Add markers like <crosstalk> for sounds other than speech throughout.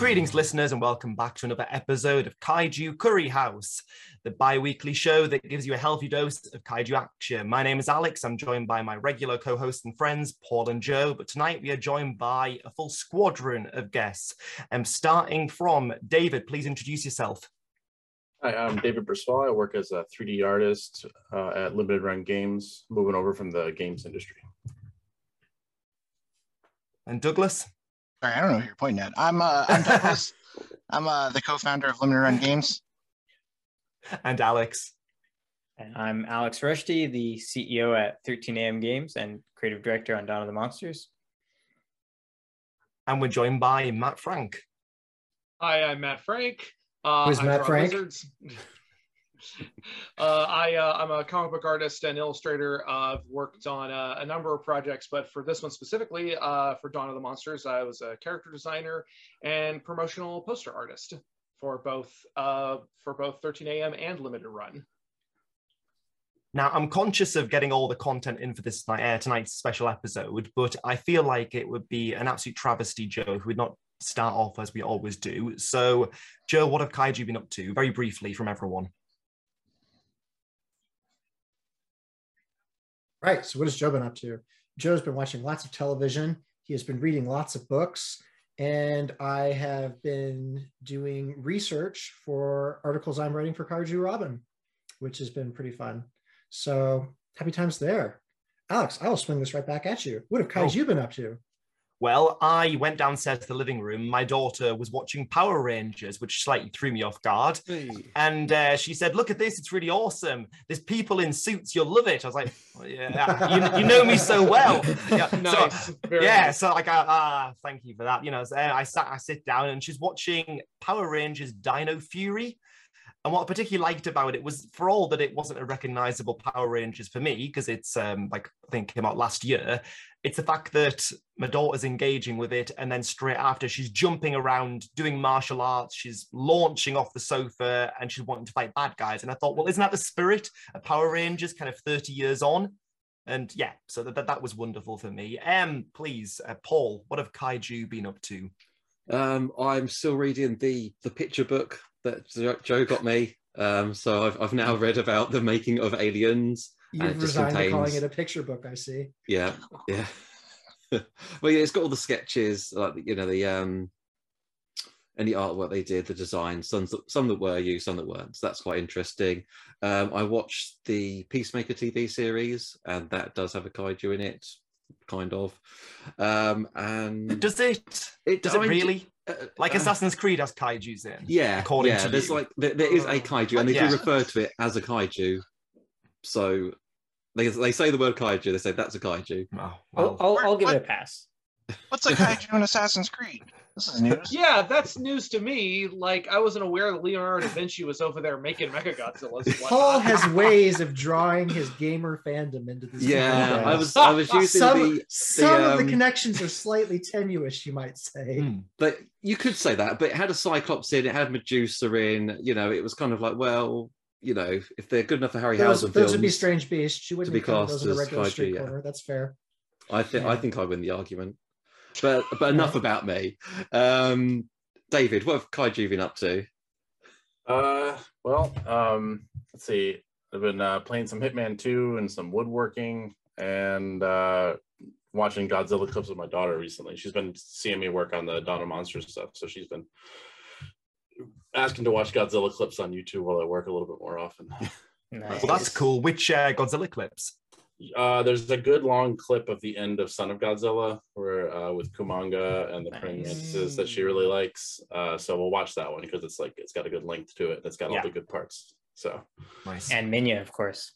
Greetings, listeners, and welcome back to another episode of Kaiju Curry House, the bi weekly show that gives you a healthy dose of kaiju action. My name is Alex. I'm joined by my regular co hosts and friends, Paul and Joe. But tonight we are joined by a full squadron of guests. And starting from David, please introduce yourself. Hi, I'm David Braswell. I work as a 3D artist uh, at Limited Run Games, moving over from the games industry. And Douglas? Sorry, I don't know who you're pointing at. I'm uh, I'm Douglas. <laughs> I'm uh, the co-founder of Limited Run Games. And Alex. And I'm Alex Rushdy, the CEO at 13 AM Games and creative director on Dawn of the Monsters. And we're joined by Matt Frank. Hi, I'm Matt Frank. Uh, Who's I Matt draw Frank? <laughs> <laughs> Uh, I, uh, I'm a comic book artist and illustrator. Uh, I've worked on uh, a number of projects, but for this one specifically, uh, for Dawn of the Monsters, I was a character designer and promotional poster artist for both uh, for both 13 AM and Limited Run. Now, I'm conscious of getting all the content in for this night, tonight's special episode, but I feel like it would be an absolute travesty, Joe, if we'd not start off as we always do. So, Joe, what have Kaiju been up to? Very briefly from everyone. Right. So, what has Joe been up to? Joe's been watching lots of television. He has been reading lots of books. And I have been doing research for articles I'm writing for Kaiju Robin, which has been pretty fun. So, happy times there. Alex, I will swing this right back at you. What have oh. Kaiju been up to? Well, I went downstairs to the living room. My daughter was watching Power Rangers, which slightly threw me off guard. And uh, she said, Look at this, it's really awesome. There's people in suits, you'll love it. I was like, "Oh, Yeah, you, you know me so well. <laughs> Yeah, so- Nice. Very yeah, nice. so like, ah, thank you for that. You know, so I sat, I sit down, and she's watching Power Rangers Dino Fury. And what I particularly liked about it was, for all that it wasn't a recognizable Power Rangers for me, because it's um, like I think came out last year, it's the fact that my daughter's engaging with it, and then straight after she's jumping around, doing martial arts, she's launching off the sofa, and she's wanting to fight bad guys. And I thought, well, isn't that the spirit of Power Rangers, kind of thirty years on? And yeah, so that, that, that was wonderful for me. Um, please, uh, Paul, what have Kaiju been up to? Um, I'm still reading the the picture book that Joe got me. Um, so I've I've now read about the making of Aliens. And it You've just resigned to calling it a picture book, I see. Yeah, yeah. <laughs> well, yeah, it's got all the sketches, like you know the um, and the artwork they did, the designs, some some that were used, some that weren't. So that's quite interesting. Um, I watched the Peacemaker TV series, and that does have a kaiju in it, kind of. Um, and Does it? it Does it really? uh, Like uh, Assassin's Creed has Kaiju's in? Yeah, according yeah. to there's you. like there, there is a kaiju, and they Yeah. do refer to it as a kaiju. So they they say the word kaiju. They say that's a kaiju. Oh, I'll, I'll, I'll give What- it a pass. What's a kaiju in Assassin's Creed? This is news. <laughs> Yeah, that's news to me. Like, I wasn't aware that Leonardo da Vinci was over there making Mechagodzillas. and Paul has ways of drawing his gamer fandom into this. Yeah. I was I was <laughs> using some, the some of the um, connections are slightly tenuous, you might say. hmm. but you could say that, but it had a Cyclops in, it had Medusa in. You know, it was kind of like, well, you know, if they're good enough for Harry Those, Housen those would be strange beasts. You wouldn't be count those in a classed regular as street yeah. corner. That's fair. I think I think I win the argument. But but enough about me. Um, David, what have kaiju been up to? Uh, well, um, let's see. I've been uh, playing some Hitman 2 and some woodworking and uh, watching Godzilla clips with my daughter recently. She's been seeing me work on the Dawn of Monsters stuff, so she's been asking to watch Godzilla clips on YouTube while I work a little bit more often. <laughs> Nice. well, that's cool. Which uh, Godzilla clips? Uh, there's a good long clip of the end of Son of Godzilla, where uh, with Kumonga and the praying Nice. mantises that she really likes. Uh, so we'll watch that one because it's like it's got a good length to it. and It's got Yeah. all the good parts. So Nice. And Minya, of course.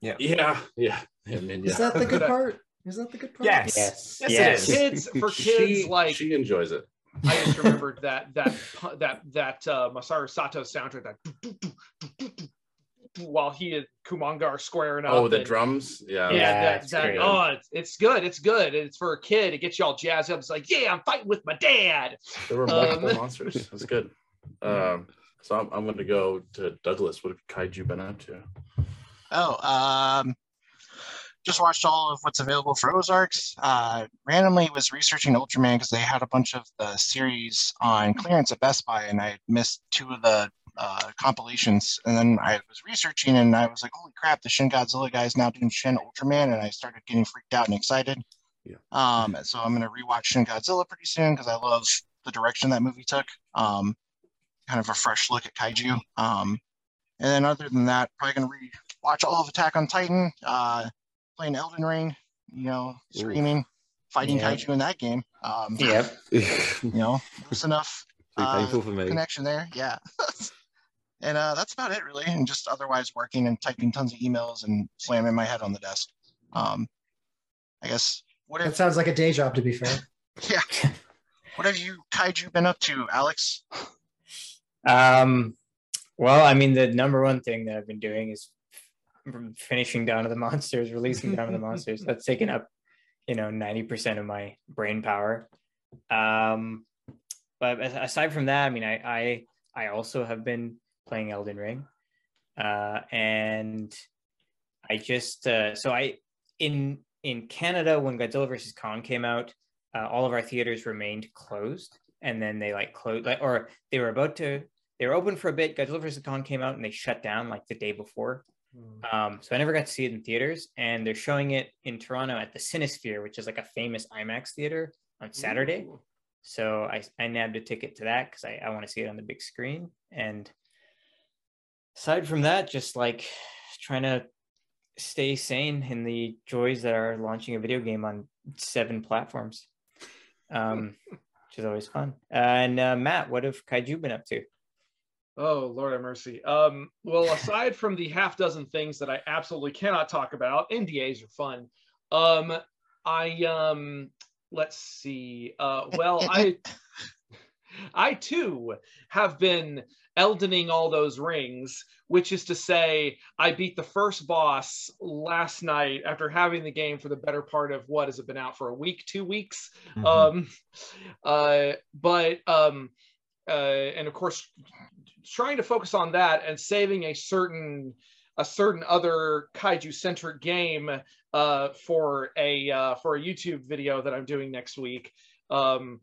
yeah, yeah, yeah. And then, Is that the good <laughs> part? Is that the good part? Yes. Yes. Yes, yes. it is. kids for <laughs> kids she, like she enjoys it. I just remembered that that that that uh, Masaru Sato soundtrack that while he and Kumonga are squaring up. Oh, the and- drums. Yeah. Yeah, Yeah, that, it's that oh, it's, it's good. It's good. It's for a kid. It gets you all jazzed up. It's like, yeah, I'm fighting with my dad. There were multiple Um, <laughs> monsters. That's good. Um, so I'm, I'm going to go to Douglas. What have Kaiju been up to? Oh, um, just watched all of what's available for Ozarks. Uh, randomly was researching Ultraman because they had a bunch of the series on clearance at Best Buy, and I missed two of the uh, compilations. And then I was researching, and I was like, "Holy crap! The Shin Godzilla guy is now doing Shin Ultraman," and I started getting freaked out and excited. Yeah. Um, so I'm gonna rewatch Shin Godzilla pretty soon because I love the direction that movie took. Um, kind of a fresh look at kaiju. Um, and then other than that, probably gonna re-watch all of Attack on Titan. Uh, playing Elden Ring, you know, Ooh. screaming, fighting Yeah. kaiju in that game. Um, Yep. <laughs> <laughs> you know, there's enough uh, for me. connection there. Yeah. <laughs> and uh, that's about it, really. And just otherwise working and typing tons of emails and slamming my head on the desk. Um, I guess what That have sounds like a day job, to be fair. yeah. What have you kaiju been up to, Alex? Um, well, I mean, the number one thing that I've been doing is f- finishing Dawn of the Monsters, releasing Dawn of the <laughs> Monsters. That's taken up, you know, 90% of my brain power. Um, but aside from that, I mean, I, I, I also have been playing Elden Ring. Uh, and I just, uh, so I, in, in Canada, when Godzilla vs. Kong came out, uh, all of our theaters remained closed and then they like closed like or they were about to they were open for a bit godzilla vs kong came out and they shut down like the day before um so i never got to see it in theaters and they're showing it in toronto at the Cinesphere, which is like a famous imax theater on saturday. Ooh. so i i nabbed a ticket to that because i, I want to see it on the big screen. And aside from that just like trying to stay sane in the joys that are launching a video game on seven platforms um <laughs> which is always fun. And uh, matt what have kaiju been up to Oh, Lord have mercy. Um, well, <laughs> aside from the half dozen things that I absolutely cannot talk about, NDAs are fun. Um, I um, let's see. Uh, well, I <laughs> I too have been eldening all those rings, which is to say, I beat the first boss last night after having the game for the better part of what has it been out for a week, two weeks? Mhm. Um, uh, but um, uh, and of course, trying to focus on that and saving a certain a certain other kaiju centric game uh, for a uh, for a YouTube video that I'm doing next week. Um,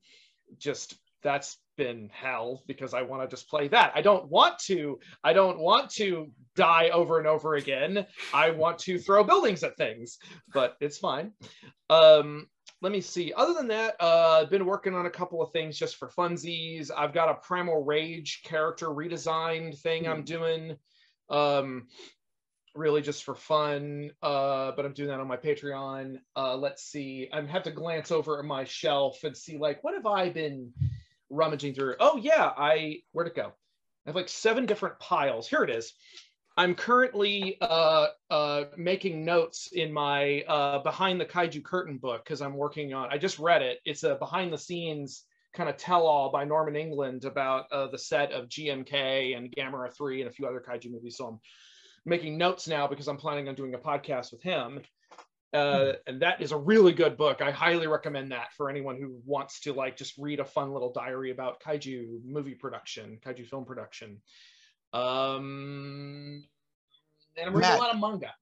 just that's been hell because I want to just play that. I don't want to. I don't want to die over and over again. I want to throw buildings at things, but it's fine. Um, let me see. Other than that, uh, I've been working on a couple of things just for funsies. I've got a Primal Rage character redesigned thing I'm doing, um, really just for fun. Uh, but I'm doing that on my Patreon. Uh, let's see. I have to glance over at my shelf and see like what have I been rummaging through. Oh yeah, I where'd it go? I have like seven different piles. Here it is. I'm currently uh, uh, making notes in my uh, behind the kaiju curtain book because I'm working on. I just read it. It's a behind the scenes kind of tell all by Norman England about uh, the set of GMK and Gamera 3 and a few other kaiju movies. So I'm making notes now because I'm planning on doing a podcast with him. Uh, and that is a really good book. I highly recommend that for anyone who wants to like just read a fun little diary about kaiju movie production, kaiju film production. Um, and I'm reading Matt. a lot of manga.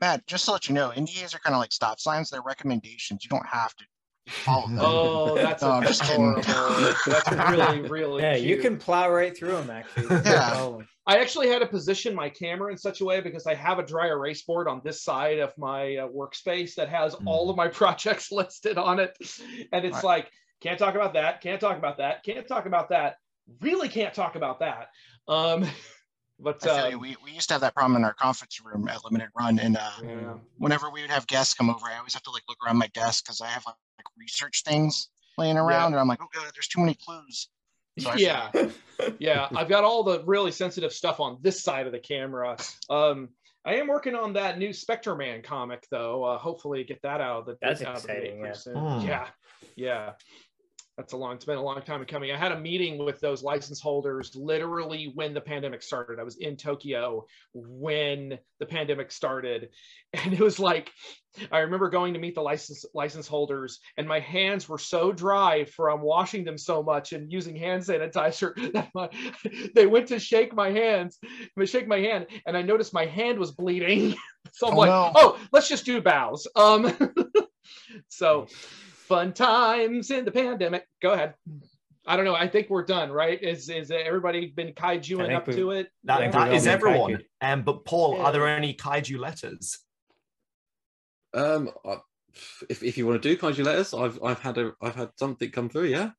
Matt, just to let you know, NDAs are kind of like stop signs. They're recommendations. You don't have to follow them. Oh, that's, <laughs> No, I'm that's just kidding. horrible. That's really, really. yeah you can plow right through them actually Yeah. Oh, I actually had to position my camera in such a way because I have a dry erase board on this side of my uh, workspace that has all of my <laughs> projects <laughs> listed on it. And it's Right. like, can't talk about that, can't talk about that, can't talk about that, really can't talk about that. Um, <laughs> but I feel uh, you. We, we used to have that problem in our conference room at Limited Run, and uh, yeah. whenever we would have guests come over, I always have to like look around my desk because I have like, like research things laying around, and I'm like, oh god, there's too many clues. So I feel yeah <laughs> yeah i've got all the really sensitive stuff on this side of the camera um i am working on that new spectre man comic though uh hopefully get that out of the That's out of the exciting, yeah. soon. Hmm. yeah yeah that's a long it's been a long time coming. I had a meeting with those license holders literally when the pandemic started. I was in tokyo when the pandemic started. <laughs> And it was like i remember going to meet the license license holders and my hands were so dry from washing them so much and using hand sanitizer <laughs> that my, <laughs> they went to shake my hands shake my hand and i noticed my hand was bleeding. So i'm Oh, like no. oh let's just do bows um so fun times in the pandemic. Go ahead. I don't know. I think we're done, right? Is is everybody been I kaijuing up we- to it? That, think that we've is everyone. kaiju. Um, but Paul, Yeah. are there any kaiju letters? Um, if, if you want to do kaiju letters, I've I've had a I've had something come through. Yeah.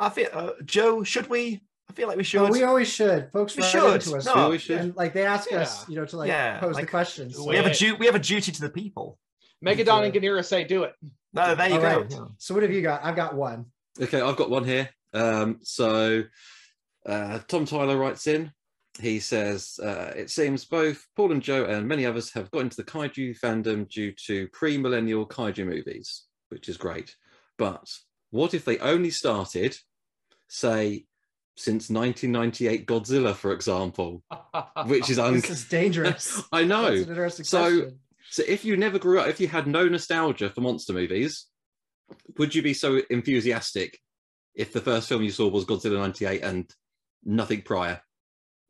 I feel, uh, Joe, should we? I feel like we should. Oh, we always should. Folks We write should. into us. No. We should. And like they ask us, you know, to like Yeah, pose like, the questions. we have a Wait. du- we have a duty to the people. Megadon and Ganira say do it. No, there you All go. right. So what have you got? I've got one. Okay, I've got one here. Um, so uh, Tom Tyler writes in. He says, uh, It seems both Paul and Joe and many others have got into the kaiju fandom due to pre millennial kaiju movies, which is great. But what if they only started, say, since 1998 Godzilla, for example, which is un- <laughs> This is dangerous. <laughs> I know. That's an interesting So- question. So if you never grew up, if you had no nostalgia for monster movies, would you be so enthusiastic if the first film you saw was Godzilla 98 and nothing prior?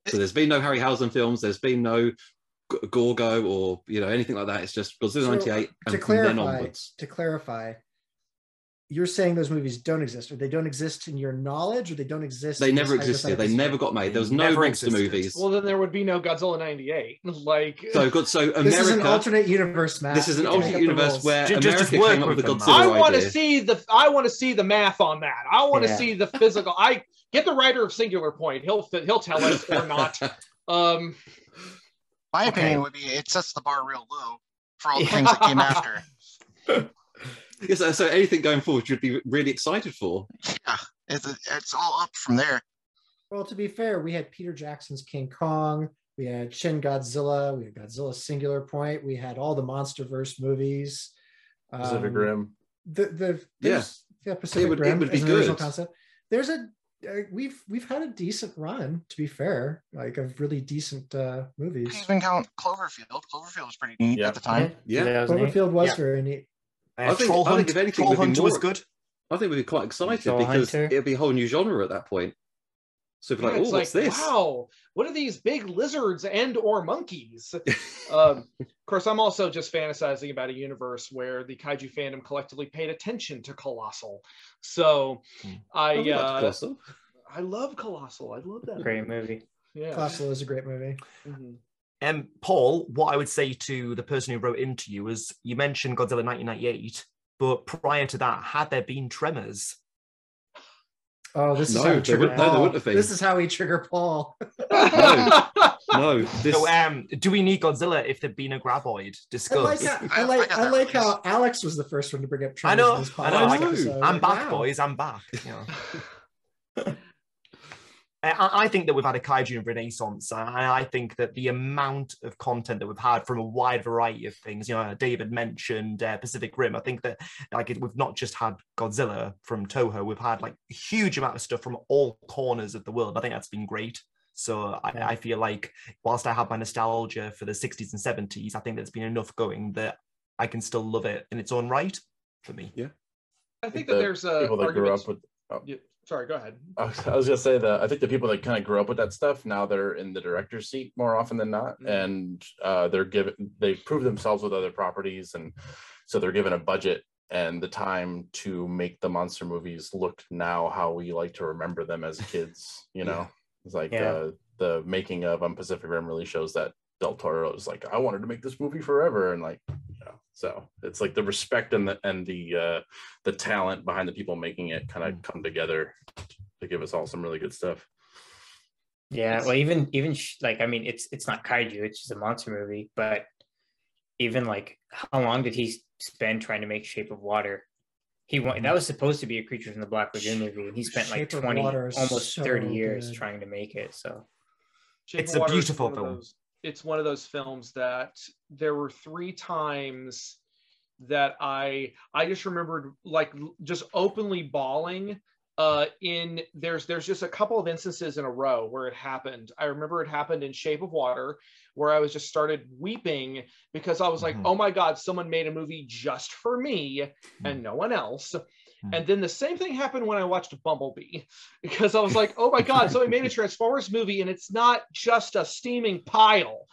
So there's been no Harryhausen films, there's been no G- Gorgo or you know anything like that. It's just Godzilla So, 98 to and then clarify, onwards. to clarify, you're saying those movies don't exist, or they don't exist in your knowledge, or they don't exist. They never existed. They never got made. There was no never monster movies. well, then there would be no Godzilla '98. <laughs> Like, so good. So America. This is an alternate universe, Matt. this is an You can make alternate universe where just- just America work came up with with the Godzilla man. I want to see the I want to see the math on that. I want to Yeah. see the physical. I get the writer of Singular Point. He'll he'll tell us or not. <laughs> Um, My Okay. opinion would be it sets the bar real low for all the Yeah. <laughs> things that came after. Yes, so, so anything going forward, you'd be really excited for. It's, it's all up from there. Well, to be fair, we had Peter Jackson's King Kong, we had Shin Godzilla, we had Godzilla Singular Point, we had all the MonsterVerse movies. Pacific Um, Rim. The the Yeah. there's- yeah, Pacific would- it Rim would be as an original good. concept. There's a uh, we've we've had a decent run, to be fair, like of really decent uh, You movies. can even count Cloverfield. Cloverfield was pretty neat Yeah. at the time. Yeah. 2008. Cloverfield was Yeah. very neat. Uh, I think- Troll I think if anything, Troll we'd Hunt more- was good. I think we'd be quite excited Soul because Hunter. it'd be a whole new genre at that point. So it'd yeah, like, oh, what's like, this? wow, what are these big lizards and or monkeys? <laughs> um, of course, I'm also just fantasizing about a universe where the kaiju fandom collectively paid attention to Colossal. So. I I would uh, cross up. I love Colossal. I love that. Great movie. Yeah. Colossal is a great movie. Mhm. Um, Paul, what I would say to the person who wrote into you is you mentioned Godzilla 1998, but prior to that, had there been Tremors? Oh, this is No, how we trigger wouldn't- no, there Paul. wouldn't have been. This is how we trigger Paul. No, <laughs> this. So, um, do we need Godzilla if there'd been a graboid I like how, I I like I like how Alex was the first one to bring up. I Tremors know, in this I know, I know. I'm Like, back, wow. boys. I'm back. You know. <laughs> I, I think that we've had a kaiju renaissance. I, I think that the amount of content that we've had from a wide variety of things, you know, David mentioned uh, Pacific Rim. I think that like it, we've not just had Godzilla from Toho, we've had like a huge amount of stuff from all corners of the world. I think that's been great. So I, I feel like whilst I have my nostalgia for the 60s and 70s, I think there's been enough going that I can still love it in its own right for me. Yeah. I think the that there's a people that grew up with. Oh, Yeah, sorry, go ahead. I was, I was gonna say that I think the people that kind of grew up with that stuff now they're in the director's seat more often than not, Mhm. and uh, they're given they prove themselves with other properties, and so they're given a budget and the time to make the monster movies look now how we like to remember them as kids. You know, it's like Yeah. uh, the making of on Pacific Rim really shows that Del Toro is like, I wanted to make this movie forever, and like, you know, so it's like the respect and the and the uh, the talent behind the people making it kind of come together to give us all some really good stuff. Yeah, well, even even sh- like I mean, it's it's not kaiju; it's just a monster movie. But even like, how long did he spend trying to make Shape of Water? He wa- that was supposed to be a Creature from the Black Lagoon movie, and he spent like Shape of twenty, almost so thirty years good. trying to make it. So Shape It's a beautiful film. those- it's one of those films that there were three times that I I just remembered like just openly bawling uh, in there's there's just a couple of instances in a row where it happened. I remember it happened in Shape of Water, where I was just started weeping because I was like, Mhm. oh my god, someone made a movie just for me and no one else. And then the same thing happened when I watched Bumblebee <laughs> because I was like, oh my <laughs> god, So somebody made a Transformers movie and it's not just a steaming pile.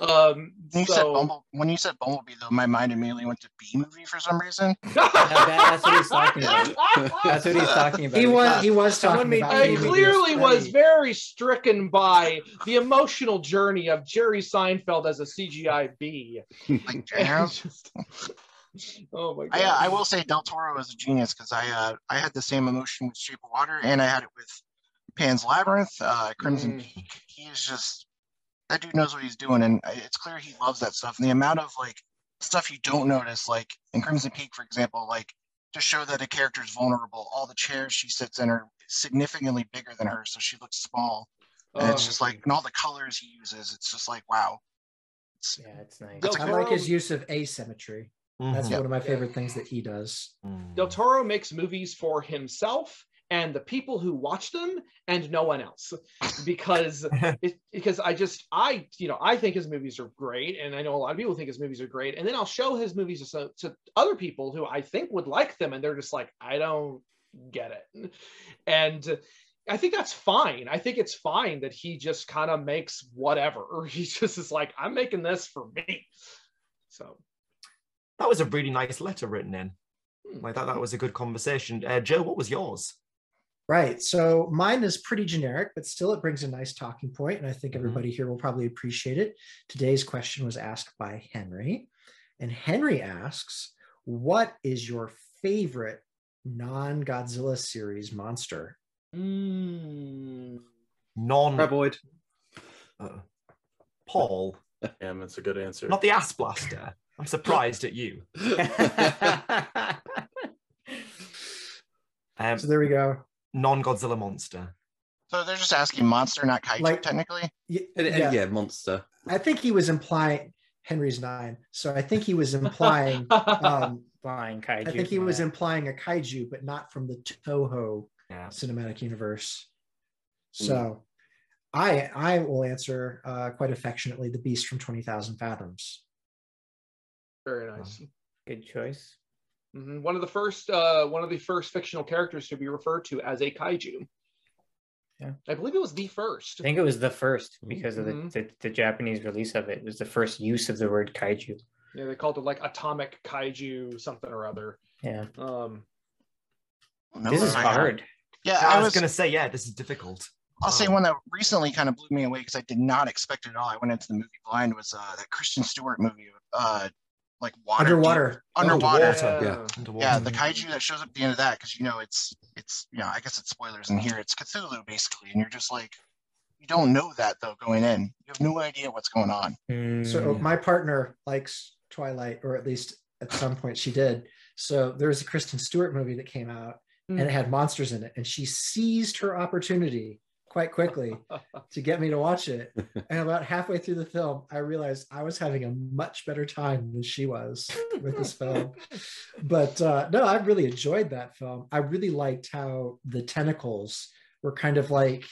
Um, When you said so Bumble, when you said Bumblebee, though, my mind immediately went to B movie for some reason. <laughs> that's what he's talking about. That's what he's talking about. He was he was talking made about I bee movies. clearly was Right. very stricken by the emotional journey of Jerry Seinfeld as a CGI B. Like, yeah. Just- <laughs> oh my god! I, uh, I will say Del Toro was a genius because I uh, I had the same emotion with Shape of Water and I had it with Pan's Labyrinth, uh, Crimson Mm. Peak. He is just that dude knows what he's doing, and it's clear he loves that stuff. And the amount of like stuff you don't notice, like in Crimson Peak, for example, like to show that a character is vulnerable, all the chairs she sits in are significantly bigger than her, so she looks small. And it's Um, just like, and all the colors he uses, it's just like, wow. It's, Yeah, it's nice. I like his use of asymmetry. That's Mhm. one of my favorite things that he does. Mm. Del Toro makes movies for himself and the people who watch them and no one else. <laughs> Because <laughs> it, because I just I you know I think his movies are great and I know a lot of people think his movies are great. And then I'll show his movies to, so- to other people who I think would like them and they're just like I don't get it. And I think that's fine. I think it's fine that he just kind of makes whatever. Or <laughs> he just is like I'm making this for me. So That was a really nice letter written in. Hmm. Like that, that was a good conversation. Uh, Joe, what was yours? Right. So mine is pretty generic, but still it brings a nice talking point, and I think Mhm. everybody here will probably appreciate it. Today's question was asked by Henry, and Henry asks, "What is your favorite non-Godzilla series monster?" Mm. Non Graboid. uh, Paul, <laughs> Yeah, that's a good answer. not the ass blaster. I'm surprised at you. <laughs> Um, So there we go. non-Godzilla monster. so they're just asking monster, not kaiju, Like- technically. Y- And- and yeah, yeah, monster. I think he was implying Henry's nine. So I think he was implying. um, Flying kaiju. I think he from was implying a kaiju, but not from the Toho Yeah. cinematic universe. So I I will answer uh, quite affectionately the beast from 20,000 fathoms. Very nice. good choice. Mhm. One of the first, uh, one of the first fictional characters to be referred to as a kaiju. Yeah. I believe it was the first. I think it was the first because of the, Mhm. the, the Japanese release of it. It was the first use of the word kaiju. Yeah, they called it like atomic kaiju something or other. Yeah. Um, No, This is I- hard. Yeah, I, I was, was. gonna say, yeah, this is difficult. I'll say Oh. one that recently kind of blew me away because I did not expect it at all. I went into the movie blind was uh, that Kristen Stewart movie, uh, like water deep- Underwater. underwater. Underwater. Yeah. Underwater. Yeah, the kaiju that shows up at the end of that because you know it's it's you know I guess it's spoilers in here. It's Cthulhu basically, and you're just like you don't know that though going in. You have no idea what's going on. So Mm, my partner likes Twilight, or at least at some point she did. So there was a Kristen Stewart movie that came out and it had monsters in it, and she seized her opportunity quite quickly <laughs> to get me to watch it. <laughs> And about halfway through the film, I realized I was having a much better time than she was with this film. <laughs> But uh, no, I really enjoyed that film. I really liked how the tentacles were kind of like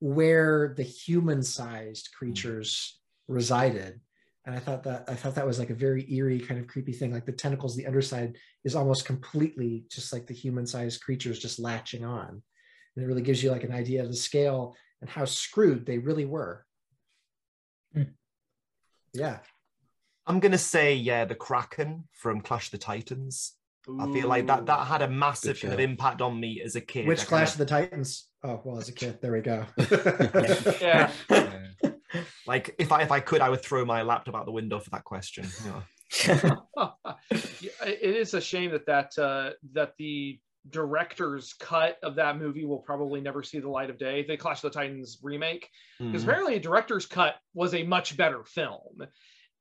where the human-sized creatures resided. And I thought that I thought that was like a very eerie kind of creepy thing. Like the tentacles, the underside is almost completely just like the human-sized creatures just latching on. And it really gives you like an idea of the scale and how screwed they really were. Hmm. Yeah. I'm gonna say, yeah, the Kraken from Clash of the Titans. I feel like that that had a massive kind of impact on me as a kid. Which I Clash kinda- of the Titans? Oh, well, as a kid, there we go. <laughs> Yeah. <laughs> like if I if I could, I would throw my laptop out the window for that question. Yeah. <laughs> Yeah, it is a shame that that uh, that the director's cut of that movie will probably never see the light of day. The Clash of the Titans remake, because Mm. apparently a director's cut was a much better film,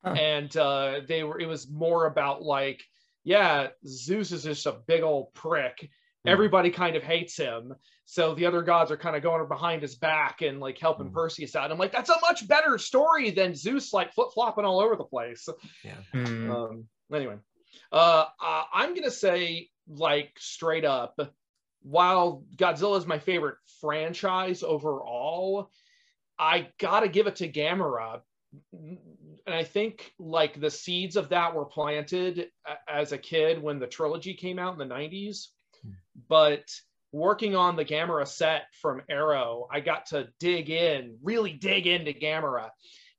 Huh. and uh, they were. It was more about like, yeah, Zeus is just a big old prick. Hmm. Everybody kind of hates him, so the other gods are kind of going behind his back and like helping Hmm. Perseus out. I'm like, that's a much better story than Zeus like flip flopping all over the place. mm, Um, anyway, uh, uh, I'm gonna say like straight up, while Godzilla is my favorite franchise overall, I gotta give it to Gamera. And I think like the seeds of that were planted as a kid when the trilogy came out in the 90s. Hmm. But working on the Gamera set from Arrow, I got to dig in, really dig into Gamera.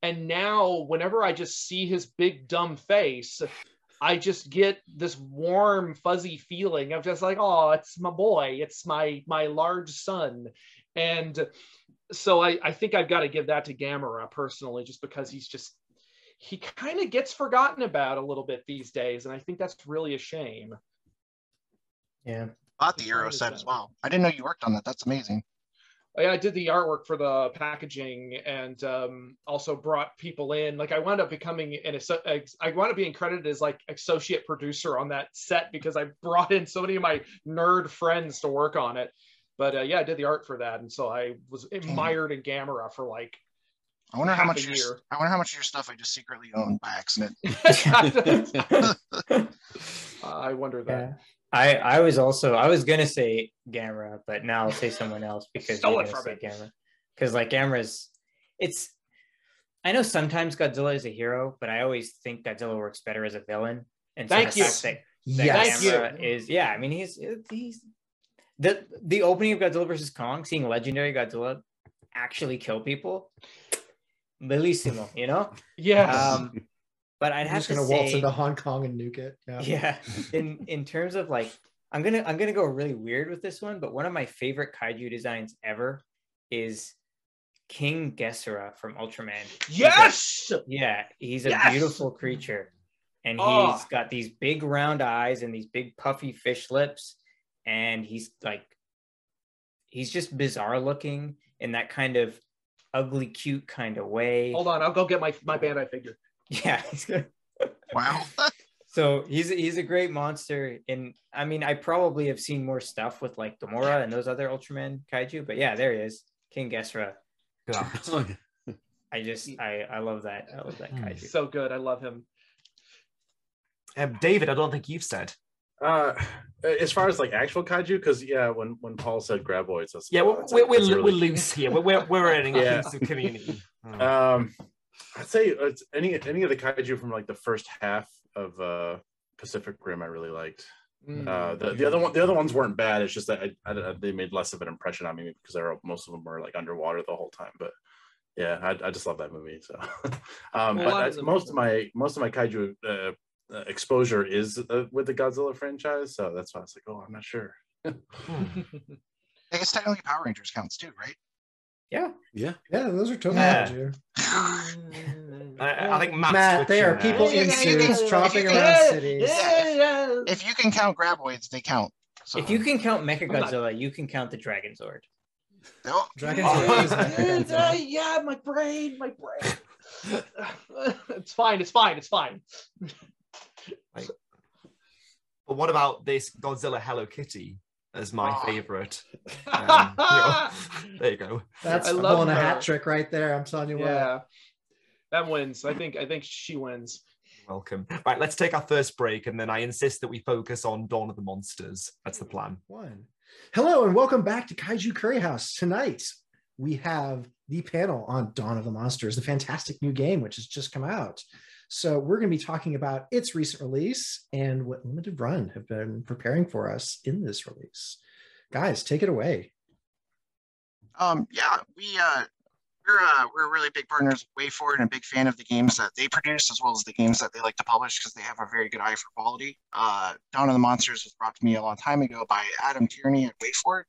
And now, whenever I just see his big dumb face, I just get this warm, fuzzy feeling of just like, oh, it's my boy, it's my my large son, and so I, I think I've got to give that to Gamera personally, just because he's just he kind of gets forgotten about a little bit these days, and I think that's really a shame. Yeah. Bought the Arrow set as well. I didn't know you worked on that. That's amazing. Yeah, I did the artwork for the packaging and um, also brought people in. Like I wound up becoming an I wound up being credited as like associate producer on that set because I brought in so many of my nerd friends to work on it. But uh, yeah, I did the art for that, and so I was admired in Gamera for like. I wonder how much your, I wonder how much of your stuff I just secretly owned by accident. <laughs> <laughs> <laughs> I wonder that. Yeah. I I was also I was gonna say Gamera, but now I'll say someone else <laughs> because Stole it from say me. Gamera. Because like Gamera's, it's. I know sometimes Godzilla is a hero, but I always think Godzilla works better as a villain. And so Thank you. fact that, that Yes. Thank you. Gamera is yeah. I mean he's he's the the opening of Godzilla versus Kong, seeing legendary Godzilla actually kill people, bellissimo, you know. <laughs> Yes. Um, but I'd I'm have just to gonna say, waltz into Hong Kong and nuke it. Yeah. yeah in in terms of like i'm gonna i'm gonna go really weird with this one but one of my favorite kaiju designs ever is king Gessera from ultraman yes. yeah he's a Yes! beautiful creature and Oh. he's got these big round eyes and these big puffy fish lips and he's like he's just bizarre looking in that kind of ugly cute kind of way Hold on, I'll go get my my Bandai figure. Yeah <laughs> Wow. So he's he's a great monster, and I mean, I probably have seen more stuff with like Gomora and those other Ultraman kaiju, but yeah, there he is, King Gesra. Yeah. <laughs> Oh. I just I I love that. I love that Hmm. kaiju. So good. I love him. Um, David, I don't think you've said. Uh, as far as like actual kaiju, because yeah, when when Paul said graboids, that's Yeah, we're, that's- we're, we're, that's we're loose here. We're, we're, we're in an <laughs> Yeah. inclusive community. Um, I'd say it's any any of the kaiju from like the first half of uh Pacific Rim I really liked. Mm. Uh, the, the other one the other ones weren't bad. It's just that I, I, they made less of an impression on me because they're most of them were like underwater the whole time. But yeah, I, I just love that movie. So, <laughs> um, Well, but I, of them- most of my most of my kaiju uh, uh, exposure is uh, with the Godzilla franchise. So that's why I was like, oh, I'm not sure. <laughs> Hmm. <laughs> I guess technically Power Rangers counts too, right? Yeah, yeah. Yeah, those are totally Yeah. kaiju. Mm. I, I think Matt's Matt, they are people in suits yeah. tromping around cities. If you can count graboids, they count. So, if you can count Mecha not- Godzilla, you can count the Dragon Zord. Oh, Dragon Oh. Zord is oh, Yeah, yeah, yeah, my brain, my brain. <laughs> it's fine. It's fine. It's fine. But what about this Godzilla Hello Kitty as my Oh. favorite? Um, you know, <laughs> there you go. That's I love pulling a hat trick right there. I'm telling you what. yeah, that wins. I think. I think she wins. Welcome. Right, let's take our first break, and then I insist that we focus on Dawn of the Monsters. That's the plan. One. Hello and welcome back to Kaiju Curry House. Tonight we have the panel on Dawn of the Monsters, the fantastic new game which has just come out. So we're going to be talking about its recent release and what Limited Run have been preparing for us in this release. Guys, take it away. Um, yeah, we uh, we're uh, we're really big partners with WayForward and a big fan of the games that they produce as well as the games that they like to publish because they have a very good eye for quality. Uh, Dawn of the Monsters was brought to me a long time ago by Adam Tierney at WayForward.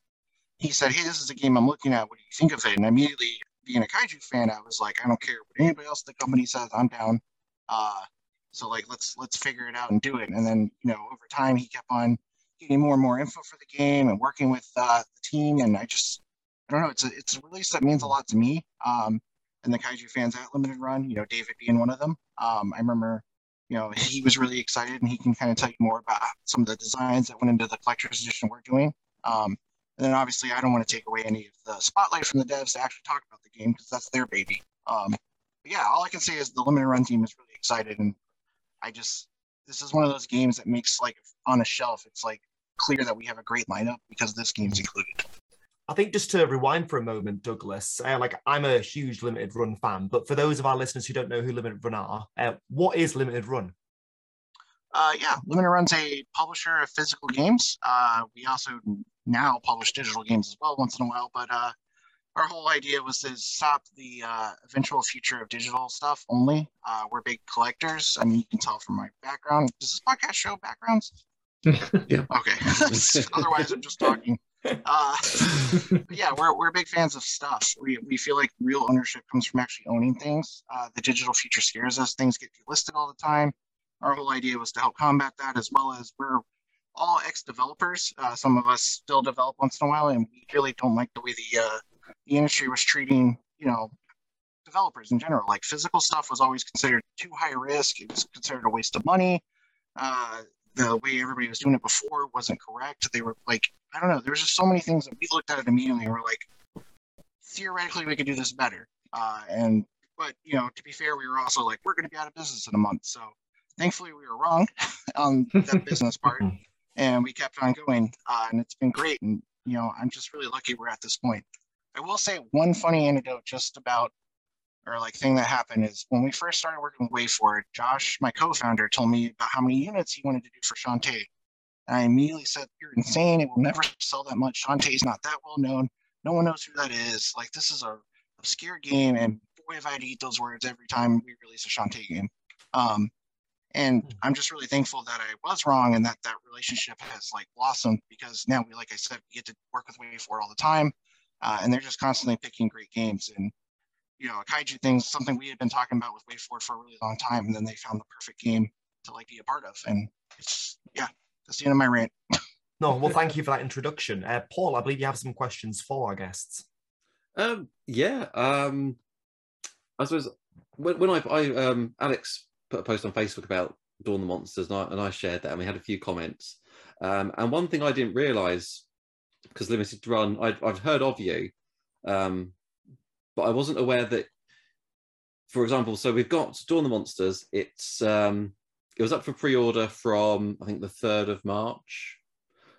He said, "Hey, this is a game I'm looking at. What do you think of it?" And immediately, being a kaiju fan, I was like, "I don't care what anybody else at the company says. I'm down." Uh, so like, let's let's figure it out and do it. And then you know, over time, he kept on getting more and more info for the game and working with uh, the team. And I just I don't know. It's a it's a release that means a lot to me. Um, and the kaiju fans at Limited Run, you know, David being one of them. Um, I remember, you know, he was really excited, and he can kind of tell you more about some of the designs that went into the collector's edition we're doing. Um, and then obviously, I don't want to take away any of the spotlight from the devs to actually talk about the game because that's their baby. Um, yeah, all I can say is the Limited Run team is really excited, and I just this is one of those games that makes like on a shelf. It's like clear that we have a great lineup because this game's included. I think just to rewind for a moment, Douglas, uh, like I'm a huge limited run fan, but for those of our listeners who don't know who limited run are, uh, what is limited run? Uh, yeah, Limited Run's a publisher of physical games. Uh, we also now publish digital games as well once in a while, but uh, our whole idea was to stop the uh, eventual future of digital stuff only. Uh, we're big collectors. I mean, you can tell from my background. Does this podcast show backgrounds? <laughs> Yeah. Okay. <laughs> Otherwise, I'm just talking. Uh, yeah, we're, we're big fans of stuff. We, we feel like real ownership comes from actually owning things. Uh, the digital future scares us. Things get delisted all the time. Our whole idea was to help combat that, as well as we're all ex-developers. Uh, some of us still develop once in a while, and we really don't like the way the uh, the industry was treating, you know, developers in general. Like physical stuff was always considered too high risk. It was considered a waste of money. Uh, the way everybody was doing it before wasn't correct. They were like, I don't know. There was just so many things that we looked at it immediately and were like, theoretically, we could do this better. Uh, and but you know, to be fair, we were also like, we're going to be out of business in a month. So thankfully, we were wrong <laughs> on that business part, <laughs> and we kept on going. Uh, and it's been great. And you know, I'm just really lucky we're at this point. I will say one funny anecdote just about or like thing that happened is when we first started working with WayForward, Josh, my co-founder, told me about how many units he wanted to do for Shantae. And I immediately said, You're insane. It will never sell that much. Shantae's not that well known. No one knows who that is. Like this is a obscure game, and boy, if I had to eat those words every time we release a Shantae game. Um, and I'm just really thankful that I was wrong and that that relationship has like blossomed because now we, like I said, we get to work with WayForward all the time, uh, and they're just constantly picking great games. And you know, a kaiju thing's something we had been talking about with WayForward for a really long time, and then they found the perfect game to like be a part of. And it's yeah, that's the end of my rant. <laughs> No, well, thank you for that introduction. Uh, Paul, I believe you have some questions for our guests. Um, yeah. Um, I suppose when, when I, I um, Alex put a post on Facebook about Dawn of the Monsters, and I, and I shared that, and we had a few comments. Um, and one thing I didn't realize because Limited Run, I'd, I've heard of you, um, but I wasn't aware that. For example, so we've got Dawn the Monsters. It's um, it was up for pre-order from I think the third of March.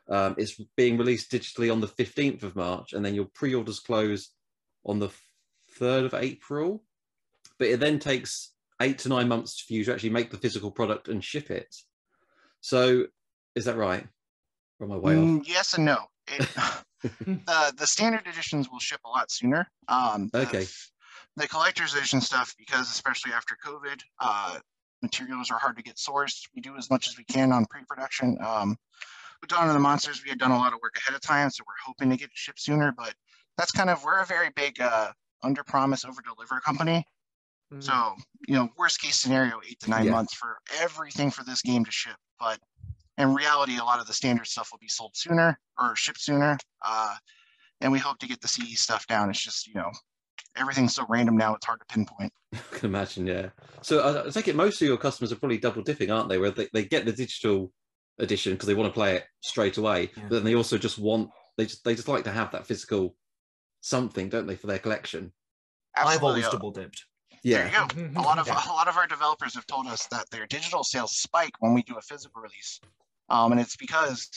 Um, it's being released digitally on the fifteenth of March, and then your pre-orders close on the third of April. But it then takes eight to nine months for you to actually make the physical product and ship it. So, is that right? Or am I way Mm, off? yes and no. It, <laughs> the the standard editions will ship a lot sooner. Um, the, Okay. The collector's edition stuff, because especially after COVID, uh, materials are hard to get sourced. We do as much as we can on pre-production. Um, with Dawn of the Monsters, we had done a lot of work ahead of time, so we're hoping to get it shipped sooner. But that's kind of we're a very big uh, under promise, over deliver company. Mm. So, you know, worst case scenario, eight to nine Yeah. months for everything for this game to ship. But in reality, a lot of the standard stuff will be sold sooner or shipped sooner. Uh, and we hope to get the CE stuff down. It's just, you know, everything's so random now, it's hard to pinpoint. <laughs> I can imagine, yeah. So I, I take it most of your customers are probably double dipping, aren't they? Where they, they get the digital edition because they want to play it straight away, Yeah. but then they also just want they just they just like to have that physical something, don't they, for their collection? I've always double dipped. Yeah. There you go. <laughs> A lot of Yeah. a lot of our developers have told us that their digital sales spike when we do a physical release, um, and it's because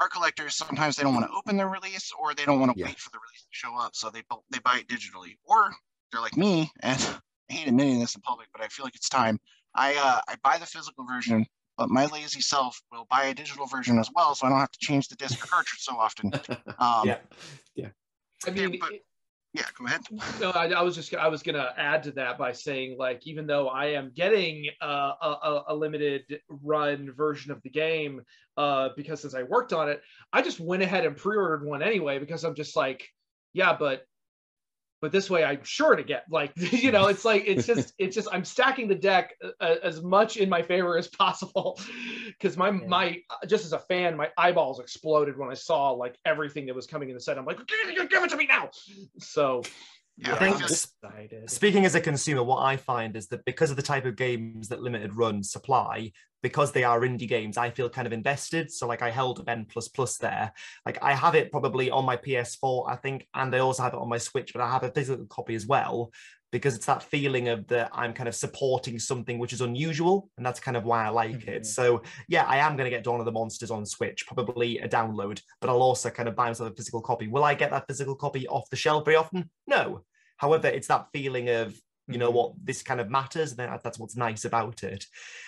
our collectors sometimes they don't want to open the release or they don't want to Yeah. wait for the release to show up, so they they buy it digitally, or they're like me, and <laughs> I hate admitting this in public, but I feel like it's time. I uh, I buy the physical version, but my lazy self will buy a digital version as well, so I don't have to change the disc or cartridge so often. <laughs> Um, Yeah. I mean, but- it- yeah, go ahead. no, I, I was just I was gonna add to that by saying like even though I am getting uh, a, a, limited run version of the game uh, because as I worked on it, I just went ahead and pre-ordered one anyway because I'm just like, yeah, but but this way I'm sure to get like <laughs> you know it's like it's just it's just I'm stacking the deck uh, as much in my favor as possible. <laughs> Because my Yeah. my just as a fan my eyeballs exploded when I saw like everything that was coming in the set. I'm like give, give it to me now! So Yeah, I think feel- Speaking as a consumer, what I find is that because of the type of games that Limited Run supply, because they are indie games, I feel kind of invested. So, like, I held Ben Plus Plus there. Like, I have it probably on my PS4, I think, and I also have it on my Switch, but I have a physical copy as well. because it's that feeling of that I'm kind of supporting something which is unusual, and that's kind of why I like Mhm. it. So yeah, I am going to get Dawn of the Monsters on Switch, probably a download, but I'll also kind of buy myself a physical copy. Will I get that physical copy off the shelf very often? No. However, it's that feeling of you know what this kind of matters and that- that's what's nice about it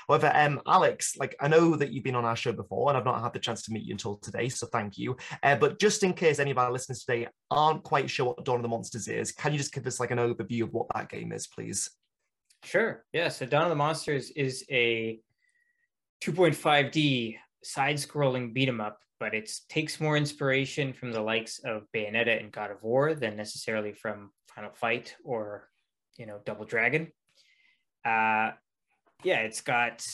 however um alex like i know that you've been on our show before and i've not had the chance to meet you until today so thank you uh, but just in case any of our listeners today aren't quite sure what dawn of the monsters is can you just give us like an overview of what that game is please Sure. Yeah. So Dawn of the Monsters is a 2.5D side-scrolling beat 'em up, but it takes more inspiration from the likes of Bayonetta and God of War than necessarily from Final Fight or, you know, Double Dragon. Uh, yeah, it's got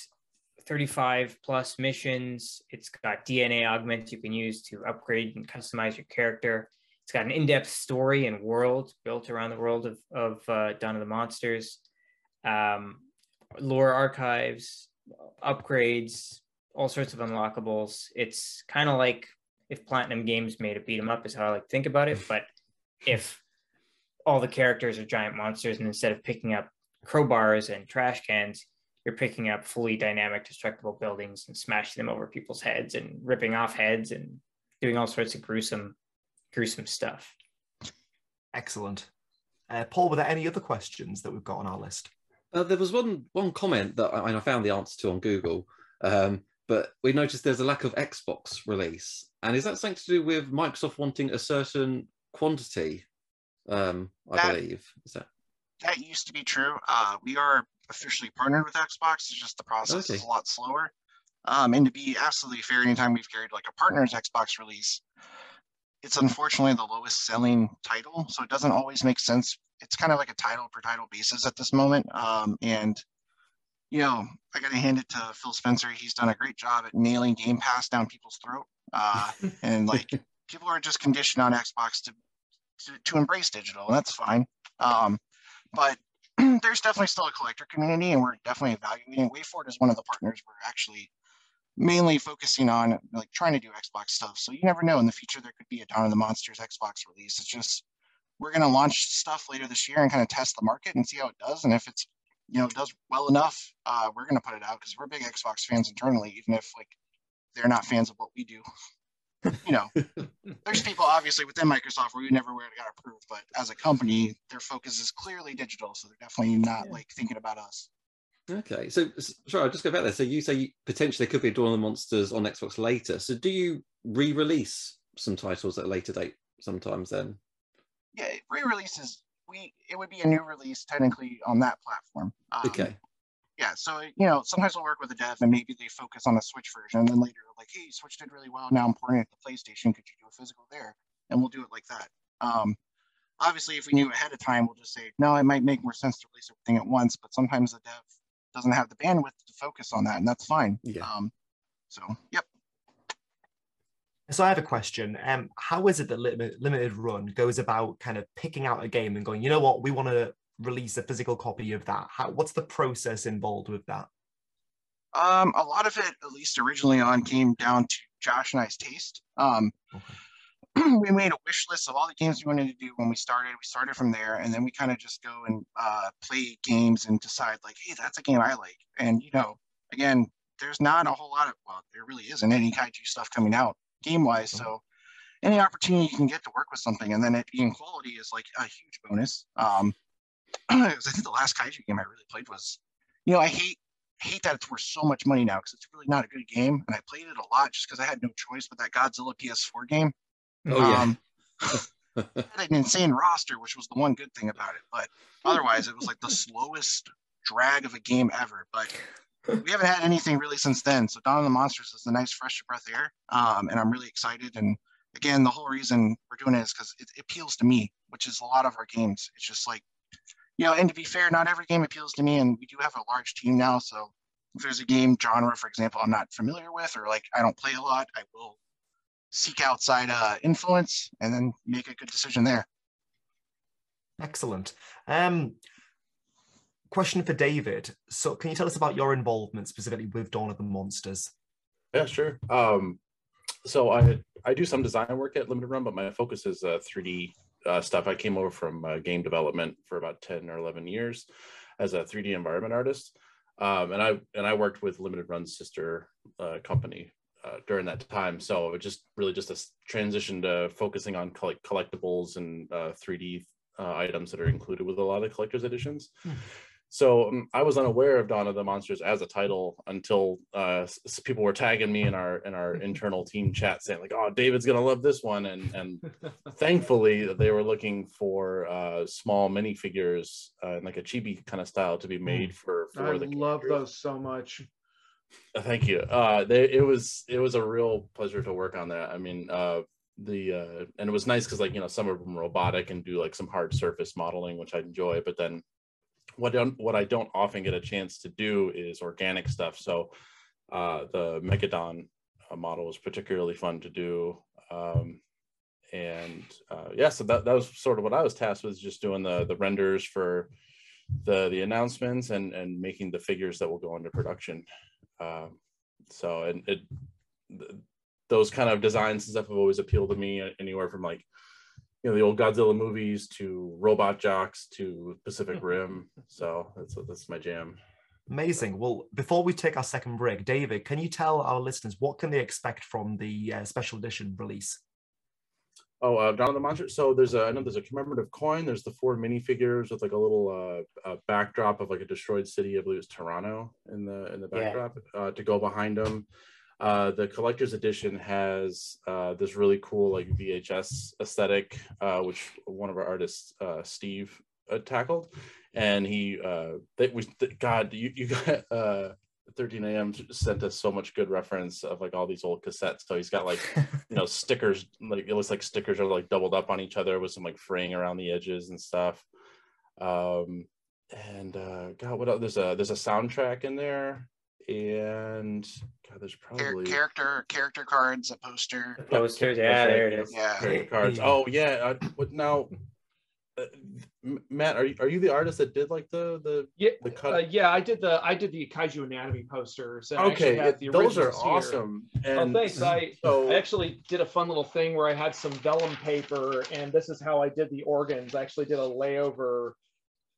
35 plus missions. It's got DNA augments you can use to upgrade and customize your character. It's got an in-depth story and world built around the world of, of uh, Dawn of the Monsters um, lore archives, upgrades, all sorts of unlockables. It's kind of like if Platinum Games made a beat 'em up, is how I like think about it. But if all the characters are giant monsters, and instead of picking up crowbars and trash cans, you're picking up fully dynamic, destructible buildings and smashing them over people's heads and ripping off heads and doing all sorts of gruesome, gruesome stuff. excellent uh, paul were there any other questions that we've got on our list Uh, there was one one comment that I, I found the answer to on Google, um, but we noticed there's a lack of Xbox release, and is that something to do with Microsoft wanting a certain quantity? Um, I That- believe is that That used to be true. Uh, we are officially partnered with Xbox. It's just the process is a lot slower. Um, and to be absolutely fair, anytime we've carried like a partner's Xbox release, it's unfortunately the lowest selling title. So it doesn't always make sense. It's kind of like a title per title basis at this moment. Um, and you know, I got to hand it to Phil Spencer. He's done a great job at nailing Game Pass down people's throat. Uh, and like <laughs> people are just conditioned on Xbox to to, embrace digital, and that's fine. Um, but <clears throat> there's definitely still a collector community, and we're definitely evaluating. WayForward is one of the partners we're actually mainly focusing on, like trying to do Xbox stuff. So you never know in the future there could be a Dawn of the Monsters Xbox release. It's just we're going to launch stuff later this year and kind of test the market and see how it does, and if it's you know does well enough, uh, we're going to put it out because we're big Xbox fans internally, even if like they're not fans of what we do. You know, there's people obviously within Microsoft where we never would have got approved, but as a company, their focus is clearly digital, so they're definitely not Yeah. like thinking about us. okay? So s- sorry, I'll just go back there. So you say potentially there could be a Dawn of the Monsters on Xbox later. So do you re-release some titles at a later date sometimes? Then Yeah, re-releases. We it would be a new release technically on that platform. Um, okay, Yeah, so you know sometimes we'll work with a dev and maybe they focus on a Switch version, and then later like, hey, Switch did really well. Now I'm porting it to PlayStation. Could you do a physical there? And we'll do it like that. Um, obviously, if we knew ahead of time, we'll just say no. It might make more sense to release everything at once, but sometimes the dev doesn't have the bandwidth to focus on that, and that's fine. yeah. Um, so yep. So I have a question. Um, how is it that Limited Run goes about kind of picking out a game and going, you know what, we want to release a physical copy of that? How, what's the process involved with that? Um, a lot of it, at least originally on, came down to Josh and I's taste. Um, <clears throat> we made a wish list of all the games we wanted to do when we started. We started from there, and then we kind of just go and uh, play games and decide, like, hey, that's a game I like. And you know, again, there's not a whole lot of well, there really isn't any kaiju stuff coming out game wise. So any opportunity you can get to work with something, and then it being quality is like a huge bonus. Um, <clears throat> I think the last kaiju game I really played was, you know, I hate hate that it's worth so much money now because it's really not a good game, and I played it a lot just because I had no choice. But that Godzilla PS4 game, Oh yeah. um, <laughs> had an insane roster, which was the one good thing about it. But otherwise, it was like the slowest drag of a game ever. But we haven't had anything really since then. So Dawn of the Monsters is a nice fresh breath of air, um, and I'm really excited. And again, the whole reason we're doing it is because it, it appeals to me, which is a lot of our games. It's just like, you know, and to be fair, not every game appeals to me, and we do have a large team now. So if there's a game genre, for example, I'm not familiar with, or like I don't play a lot, I will seek outside uh, influence and then make a good decision there. Excellent. Um, question for David. So, can you tell us about your involvement specifically with Dawn of the Monsters? Yeah, sure. Um, so I I do some design work at Limited Run, but my focus is uh, 3D uh, stuff. I came over from uh, game development for about ten or eleven years as a 3D environment artist, um, and I and I worked with Limited Run's sister uh, company uh, during that time. So it just really just a transition to focusing on collect- collectibles and uh, 3D uh, items that are included with a lot of collector's editions. Hmm. So um, I was unaware of Dawn of the Monsters as a title until uh, people were tagging me in our in our <laughs> internal team chat saying like, "Oh, David's gonna love this one," and and <laughs> thankfully they were looking for uh, small minifigures uh, in like a chibi kind of style to be made for for I the love characters. those so much. Uh, Thank you. Uh, they, it was it was a real pleasure to work on that. I mean, uh, the uh, and it was nice because like you know some of them robotic and do like some hard surface modeling, which I enjoy. But then what don't what I don't often get a chance to do is organic stuff. So uh, the Megadon uh, model was particularly fun to do. Um, and uh, yeah, so that, that was sort of what I was tasked with, just doing the the renders for the the announcements and and making the figures that will go into production. Um, so and it th- those kind of designs and stuff have always appealed to me uh, anywhere from like you know the old Godzilla movies to Robot Jox to Pacific <laughs> Rim. So that's that's my jam. Amazing. Well, before we take our second break, David, can you tell our listeners what can they expect from the uh, special edition release? Oh, uh, Dawn of the Monster. So there's a I know there's a commemorative coin. There's the four minifigures with like a little uh, uh, backdrop of like a destroyed city. I believe it's Toronto in the in the Yeah. backdrop uh, to go behind them. Uh, the collector's edition has uh, this really cool like VHS aesthetic, uh, which one of our artists, uh, Steve, uh, tackled, and he uh, that was God. You you got <laughs> uh, 13 a.m. sent us so much good reference of like all these old cassettes. So he's got like you know <laughs> stickers like it looks like stickers are like doubled up on each other with some like fraying around the edges and stuff um and uh god what else there's a there's a soundtrack in there and god there's probably character character cards, a poster. Posters, yeah, right, there it yeah. is. Yeah. Trading cards oh yeah uh, what now uh, matt are you, are you the artist that did like the the Yeah, the cut uh, yeah, I did the I did the Kaiju Anatomy posters. and okay have it- the those are originals here. awesome Oh, and thanks. I so I actually did a fun little thing where I had some vellum paper, and this is how I did the organs. I actually did a layover.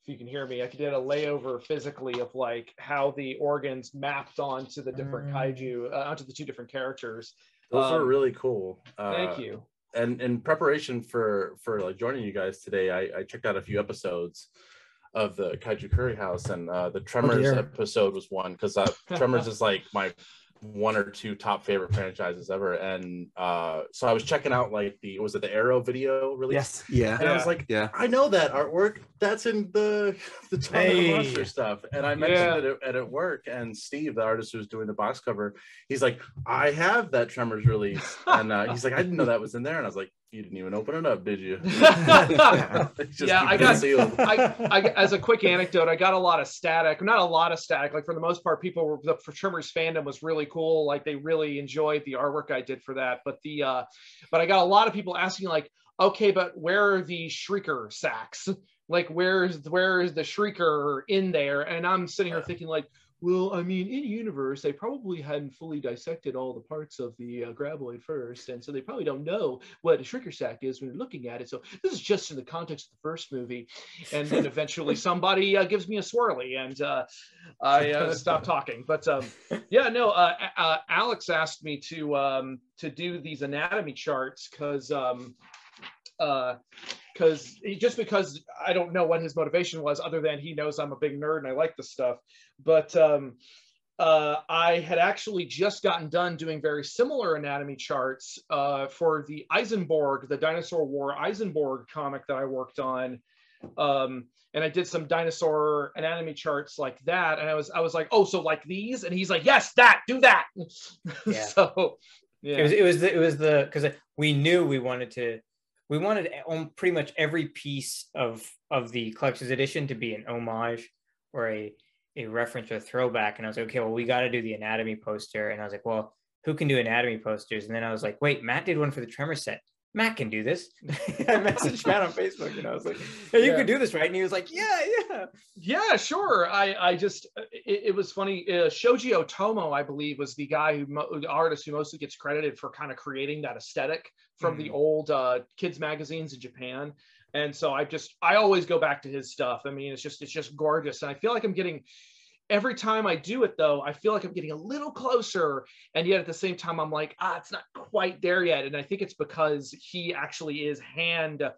If you can hear me, I did a layover physically of like how the organs mapped onto the different Mm. kaiju, uh, onto the two different characters. those are um, really cool uh, Thank you. and in preparation for for like joining you guys today, I, I checked out a few episodes of the Kaiju Curry House, and uh, the Tremors dear. episode was one because uh, Tremors <laughs> is like my one or two top favorite franchises ever, and uh, so I was checking out like the was it the Arrow video release? Yes. Yeah. And I was like, Yeah. I know that artwork. That's in the <laughs> the Dawn Hey. Monster stuff. And I mentioned Yeah. it at, at, at work, and Steve, the artist who's doing the box cover, he's like, I have that Tremors release, <laughs> and uh, he's like, I didn't know that was in there, and I was like, you didn't even open it up, did you? <laughs> <laughs> Yeah, I got- sealed. I, I, as a quick anecdote, I got a lot of static. Not a lot of static. Like for the most part, people were the for Tremors fandom was really cool. Like they really enjoyed the artwork I did for that. But the uh, but I got a lot of people asking like, okay, but where are the shrieker sacks? Like where's where is the shrieker in there? And I'm sitting here thinking like, well, I mean, in universe, they probably hadn't fully dissected all the parts of the uh, graboid first, and so they probably don't know what a shrieker sack is when you're looking at it. So this is just in the context of the first movie and then eventually <laughs> somebody uh, gives me a swirly and uh, I uh, <laughs> stop talking. But um, yeah, no. Uh, uh, Alex asked me to um, to do these anatomy charts because um, because just because I don't know what his motivation was, other than he knows I'm a big nerd and I like this stuff. But um, uh, I had actually just gotten done doing very similar anatomy charts uh, for the Izenborg, the Dinosaur War Izenborg comic that I worked on. Um, and I did some dinosaur anatomy charts like that. And I was, I was like, oh, so like these? And he's like, yes, that, do that. <laughs> Yeah. so, It was it was the, it was the because we knew we wanted to we wanted on pretty much every piece of of the collector's edition to be an homage or a a reference or a throwback. And I was like, okay, well, we got to do the anatomy poster. And I was like, well, who can do anatomy posters? And then I was like, wait, Matt did one for the Tremor set. Matt can do this. <laughs> I messaged Matt on Facebook and I was like, hey, you Yeah. can do this, right? And he was like, yeah, yeah. Yeah, sure. I I just it, it was funny. Uh, Shoji Otomo, I believe, was the guy who the artist who mostly gets credited for kind of creating that aesthetic from the old uh, kids magazines in Japan. And so I just I always go back to his stuff. I mean, it's just it's just gorgeous, and I feel like I'm getting. Every time I do it, though, I feel like I'm getting a little closer, and yet at the same time, I'm like, ah, it's not quite there yet. And I think it's because he actually is hand,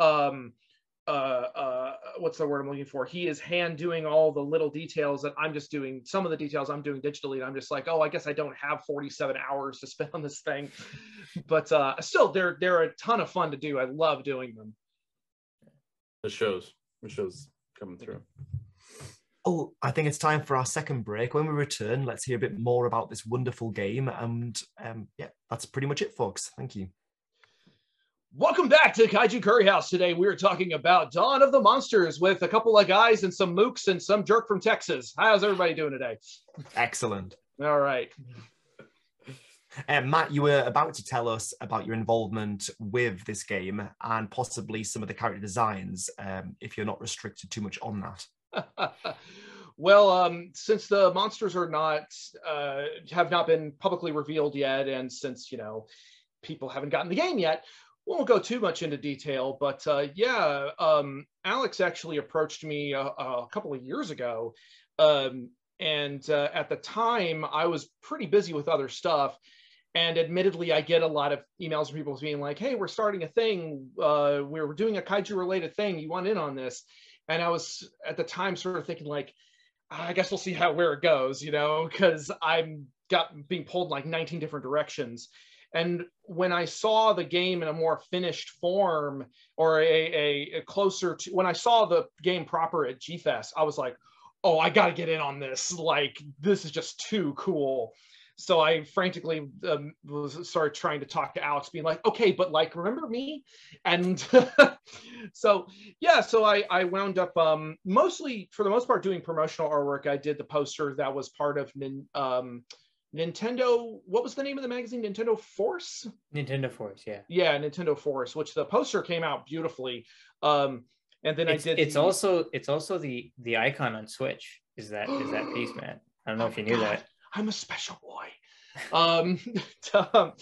um, uh, uh, what's the word I'm looking for? He is hand doing all the little details that I'm just doing. Some of the details I'm doing digitally, and I'm just like, oh, I guess I don't have 47 hours to spend on this thing, but uh, still, they're they're a ton of fun to do. I love doing them. The shows, the shows coming through. Oh, I think it's time for our second break. When we return, let's hear a bit more about this wonderful game. And um, yeah, that's pretty much it, folks. Thank you. Welcome back to Kaiju Curry House. Today we are talking about Dawn of the Monsters with a couple of guys and some mooks and some jerk from Texas. How's everybody doing today? Excellent. All right. Um, Matt, you were about to tell us about your involvement with this game and possibly some of the character designs, um, if you're not restricted too much on that. <laughs> well, um, since the monsters are not uh, have not been publicly revealed yet, and since you know people haven't gotten the game yet, we won't go too much into detail. But uh, yeah, um, Alex actually approached me a, a couple of years ago, um, and uh, at the time I was pretty busy with other stuff. And admittedly, I get a lot of emails from people being like, "Hey, we're starting a thing. Uh, we're doing a kaiju-related thing. You want in on this?" And I was at the time sort of thinking like, I guess we'll see how where it goes, you know, because I'm got being pulled in like 19 different directions. And when I saw the game in a more finished form or a, a, a closer to when I saw the game proper at GFest, I was like, oh, I got to get in on this. Like, this is just too cool. So I frantically um, was started trying to talk to Alex, being like, okay, but like, remember me? And <laughs> so yeah so i i wound up um mostly for the most part doing promotional artwork i did the poster that was part of nin, um nintendo what was the name of the magazine nintendo force Nintendo Force, yeah. yeah nintendo force which the poster came out beautifully um and then It's, i did it's the- also it's also the the icon on Switch is that is that piece, man. I don't know Oh if you knew God, that. I'm a special boy. um, <laughs> um,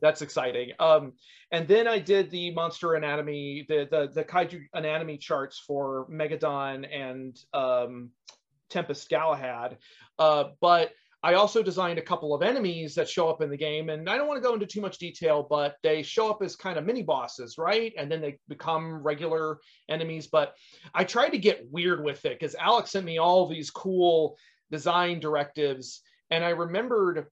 that's exciting. Um, and then I did the monster anatomy, the the the kaiju anatomy charts for Megadon and um, Tempest Galahad. Uh, but I also designed a couple of enemies that show up in the game, and I don't want to go into too much detail, but they show up as kind of mini bosses, right? And then they become regular enemies. But I tried to get weird with it because Alex sent me all these cool design directives, and I remembered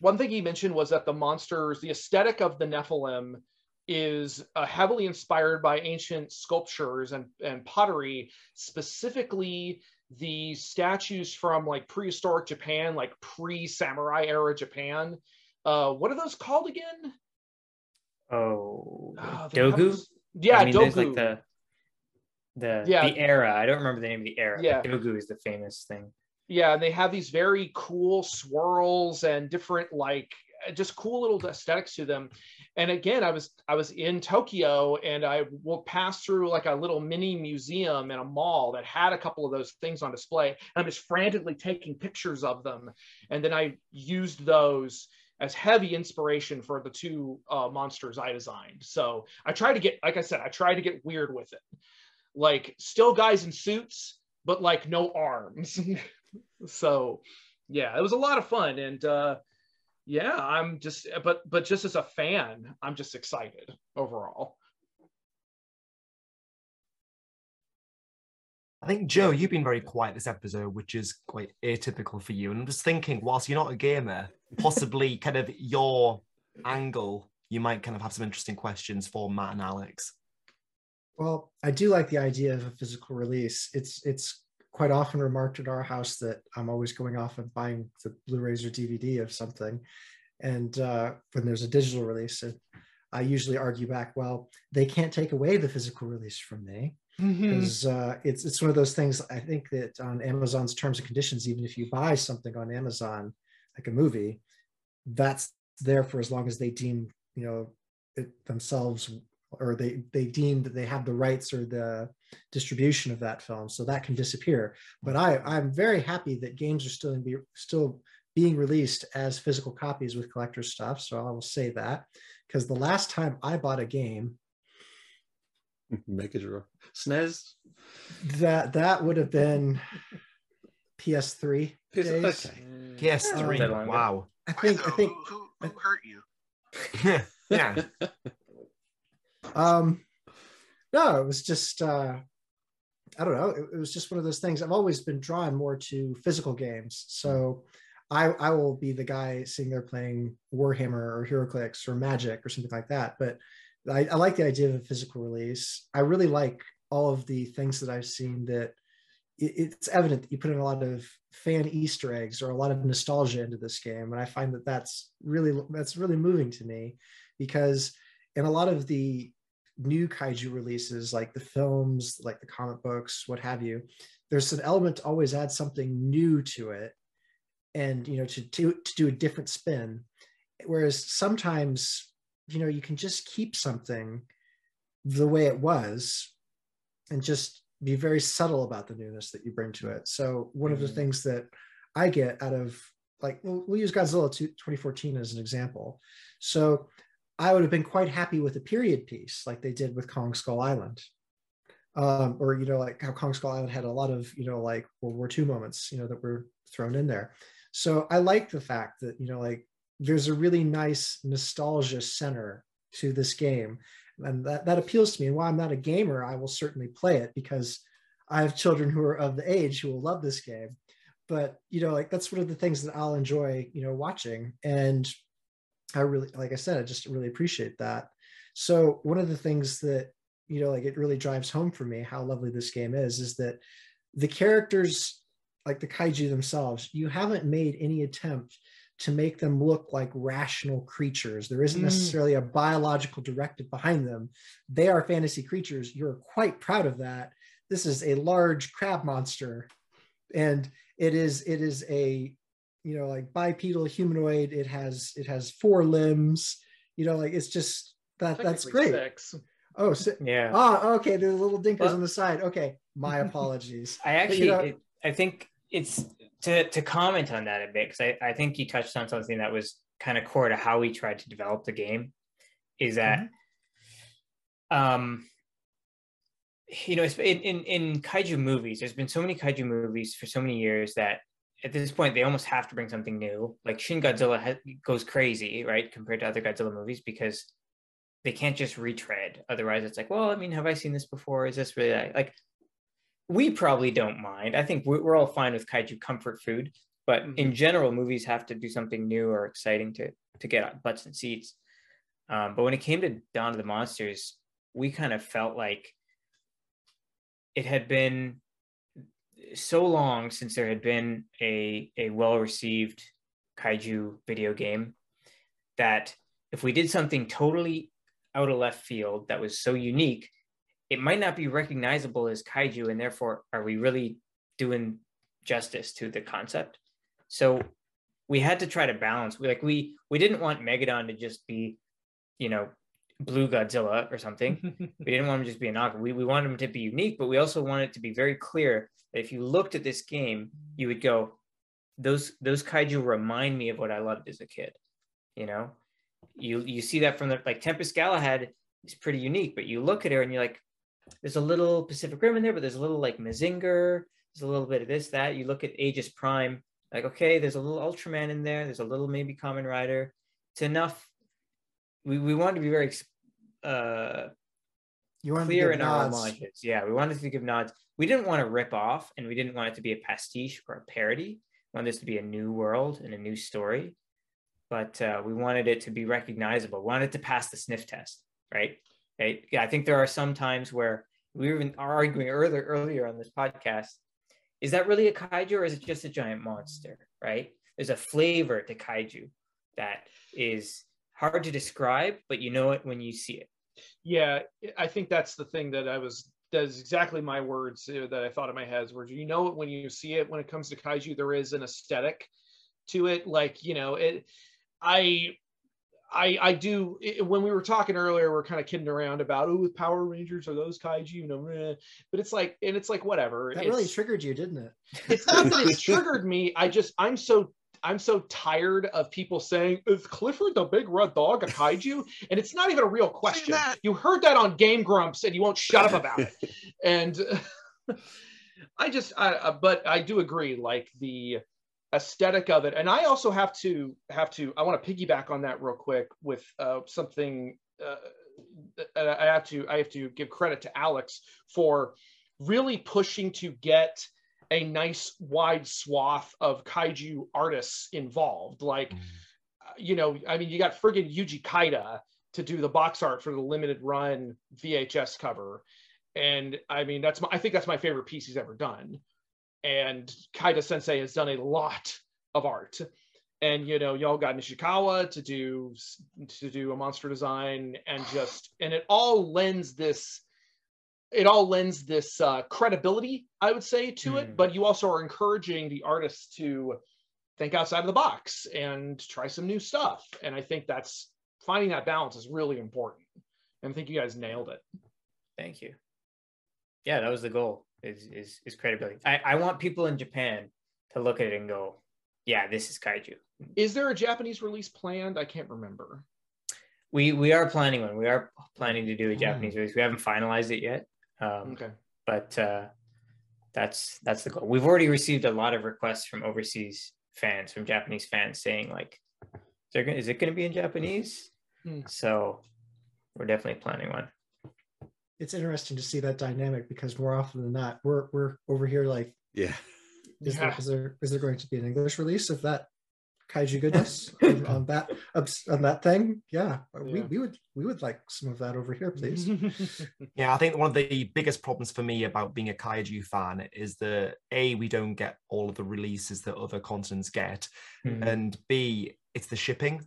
one thing he mentioned was that the monsters, the aesthetic of the Nephilim is uh, heavily inspired by ancient sculptures and, and pottery, specifically the statues from like prehistoric Japan, like pre-samurai era Japan. Uh, what are those called again? Oh, Ah, they have Dogu. Yeah, I mean, Dogu. like the the Yeah. the era. I don't remember the name of the era. Yeah. Dogu is the famous thing. Yeah and they have these very cool swirls and different like just cool little aesthetics to them. And again i was i was in tokyo and i will pass through like a little mini museum in a mall that had a couple of those things on display and i'm just frantically taking pictures of them. And then i used those as heavy inspiration for the two uh, monsters i designed. So i try to get like i said i try to get weird with it. Like still guys in suits but like no arms <laughs> so yeah it was a lot of fun and uh yeah i'm just but but just as a fan i'm just excited overall I think, Joe, you've been very quiet this episode, which is quite atypical for you. And I'm just thinking, whilst you're not a gamer, possibly <laughs> kind of your angle, you might kind of have some interesting questions for Matt and Alex. Well, I do like the idea of a physical release. It's it's quite often remarked at our house that I'm always going off and buying the Blu-rays or DVD of something, and uh, when there's a digital release, it, I usually argue back, well, they can't take away the physical release from me because uh, it's it's one of those things. I think that on Amazon's terms and conditions, even if you buy something on Amazon, like a movie, that's there for as long as they deem you know it themselves or they they deem that they have the rights or the distribution of that film so that can disappear but i i'm very happy that games are still in be still being released as physical copies with collector stuff so i will say that because the last time i bought a game <laughs> make Mega Drive. SNES. that that would have been ps3 Is- days. okay. PS3. that wow. i think though? i think who, who, who hurt you? <laughs> yeah. <laughs> um no it was just uh i don't know it, it was just one of those things. I've always been drawn more to physical games. So i i will be the guy sitting there playing warhammer or heroclix or magic or something like that. But I, I like the idea of a physical release. I really like all of the things that i've seen that it, it's evident that you put in a lot of fan easter eggs or a lot of nostalgia into this game. And i find that that's really that's really moving to me because in a lot of the new kaiju releases like the films like the comic books what have you there's an element to always add something new to it and you know to, to to do a different spin. Whereas sometimes you know you can just keep something the way it was and just be very subtle about the newness that you bring to it. So one of the Mhm. things that i get out of like we'll, we'll use godzilla 2 2014 as an example. So I would have been quite happy with a period piece like they did with Kong Skull Island. Um, or, you know, like how Kong Skull Island had a lot of, you know, like World War II moments, you know, that were thrown in there. So I like the fact that, you know, like there's a really nice nostalgia center to this game. And that, that appeals to me. And while I'm not a gamer, I will certainly play it because I have children who are of the age who will love this game. But, you know, like that's one of the things that I'll enjoy, you know, watching. And I really, like I said, I just really appreciate that. So one of the things that you know, like it really drives home for me how lovely this game is, is that the characters, like the kaiju themselves, you haven't made any attempt to make them look like rational creatures. There isn't Mm. necessarily a biological directive behind them. They are fantasy creatures. You're quite proud of that. This is a large crab monster, and it is it is a you know like bipedal humanoid it has it has four limbs you know like it's just that that's great Six. oh si- Yeah. ah okay there's a little dinkers Well- on the side okay my <laughs> apologies I But, actually, you know- it, I think it's to to comment on that a bit because I, I think you touched on something that was kind of core to how we tried to develop the game, is that, um, you know, it's- in, in in kaiju movies, there's been so many kaiju movies for so many years that at this point they almost have to bring something new. Like Shin Godzilla ha- goes crazy, right, compared to other Godzilla movies because they can't just retread. Otherwise, it's like, well, I mean, have I seen this before? Is this really like? like we probably don't mind. I think we're, we're all fine with kaiju comfort food, but in general, movies have to do something new or exciting to to get butts and seats. Um, but when it came to Dawn of the Monsters, we kind of felt like it had been so long since there had been a a well received kaiju video game that if we did something totally out of left field that was so unique it might not be recognizable as kaiju and therefore are we really doing justice to the concept? So we had to try to balance we like we we didn't want megadon to just be you know blue godzilla or something we didn't want him to just be a knockoff we, we wanted him to be unique but we also wanted it to be very clear that if you looked at this game you would go those those kaiju remind me of what i loved as a kid you know you you see that from the like tempest galahad is pretty unique but you look at her and you're like there's a little Pacific Rim in there, but there's a little like Mazinger. There's a little bit of this, that. You look at Aegis Prime, like okay, there's a little Ultraman in there. There's a little maybe Kamen Rider. It's enough. We we wanted to be very uh, you want clear in give our nods. homages. Yeah, we wanted to give nods. We didn't want to rip off, and we didn't want it to be a pastiche or a parody. We wanted this to be a new world and a new story, but uh, we wanted it to be recognizable. We wanted it to pass the sniff test, right? Right? Yeah, I think there are some times where we were even arguing earlier earlier on this podcast. Is that really a kaiju or is it just a giant monster? Right? There's a flavor to kaiju that is hard to describe, but you know it when you see it. Yeah, I think that's the thing that I was. That's exactly my words that I thought in my head. Where you know it when you see it. When it comes to kaiju, there is an aesthetic to it. Like you know it. I I I do it, when we were talking earlier, we are kind of kidding around about oh with Power Rangers are those kaiju, you know, but it's like and it's like whatever. That it's, really triggered you, didn't it? It's not that it's <laughs> triggered me. I just I'm so I'm so tired of people saying, is Clifford the big red dog a kaiju? And it's not even a real question. You heard that on Game Grumps and you won't shut up about it. <laughs> and <laughs> I just, I, uh, but I do agree, like the aesthetic of it. And I also have to, have to, I want to piggyback on that real quick with uh, something. Uh, I have to, I have to give credit to Alex for really pushing to get a nice wide swath of kaiju artists involved. Like, mm. you know, I mean, you got friggin' Yuji Kaida to do the box art for the limited run VHS cover. And I mean, that's my, I think that's my favorite piece he's ever done. And Kaida Sensei has done a lot of art. And you know, y'all got Nishikawa to do to do a monster design, and just and it all lends this it all lends this uh, credibility, I would say, to mm. it. But you also are encouraging the artists to think outside of the box and try some new stuff. And I think that's finding that balance is really important. And I think you guys nailed it. Thank you. Yeah, that was the goal. Is is is credibility. I, I want people in Japan to look at it and go, yeah, this is kaiju. Is there a Japanese release planned? I can't remember. We we are planning one. We are planning to do a hmm. Japanese release. We haven't finalized it yet. Um, okay. But uh, that's that's the goal. We've already received a lot of requests from overseas fans, from Japanese fans, saying like, "Is, it going to be in Japanese?" Hmm. So we're definitely planning one. It's interesting to see that dynamic because more often than not, we're we're over here like, yeah. Is, yeah. There, is there is there going to be an English release of that kaiju goodness <laughs> on, on, that on that thing. Yeah, yeah, We, we would we would like some of that over here please. <laughs> Yeah i think one of the biggest problems for me about being a kaiju fan is that a we don't get all of the releases that other continents get mm. and b it's the shipping.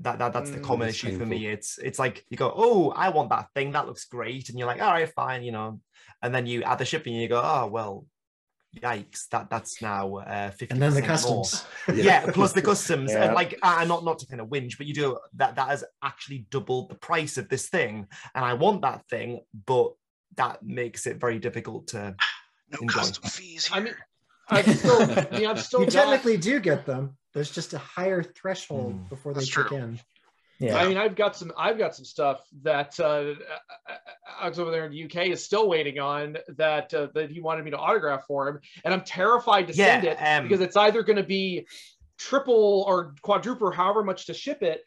That, that that's the hmm, common issue painful. for me. it's it's like you go oh i want that thing. That looks great. And you're like all right fine you know? And then you add the shipping and you go oh well yikes that that's now uh 50 and then the customs <laughs> yeah. yeah. plus the customs yeah. and like uh, not not to kind of whinge but you do that that has actually doubled the price of this thing and i want that thing but that makes it very difficult to <sighs> no enjoy. custom fees here. i mean I've still, I mean, I've still you got... technically do get them there's just a higher threshold mm, before they kick in yeah. I mean, I've got some, I've got some stuff that uh, Alex over there in the UK is still waiting on that uh, that he wanted me to autograph for him, and I'm terrified to yeah, send it um, because it's either going to be triple or quadruple, however much to ship it,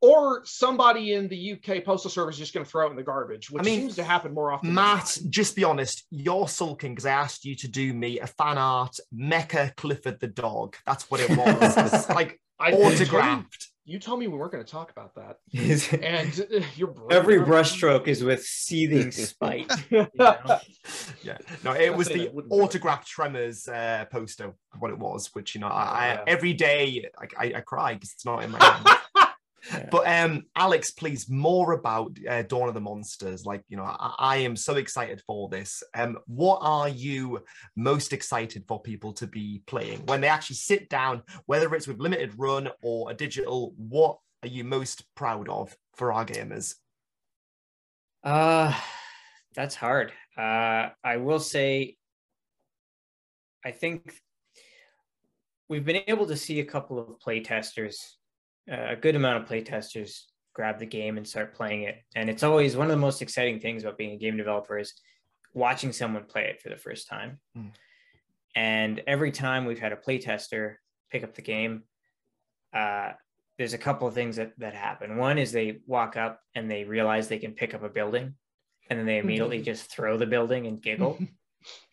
or somebody in the UK postal service is just going to throw it in the garbage, which I mean, seems to happen more often. Matt, just be honest, you're sulking because I asked you to do me a fan art Mecha Clifford the dog. That's what it was. <laughs> like I autographed you told me we weren't going to talk about that. <laughs> and uh, your every brushstroke is with seething <laughs> spite. <laughs> You know? Yeah, no, it was the autograph Tremors uh, poster. What it was, which you know, I, I oh, every day I, I, I cry because it's not in my But um, Alex, please more about uh, Dawn of the Monsters. Like you know, I, I, am so excited for this. Um, what are you most excited for people to be playing when they actually sit down, whether it's with limited run or a digital? What are you most proud of for our gamers? Uh, that's hard. Uh, I will say, I think we've been able to see a couple of playtesters a good amount of playtesters grab the game and start playing it. And it's always one of the most exciting things about being a game developer is watching someone play it for the first time. Mm. And every time we've had a playtester pick up the game, uh, there's a couple of things that, that happen. One is they walk up and they realize they can pick up a building, and then they immediately just throw the building and giggle. <laughs>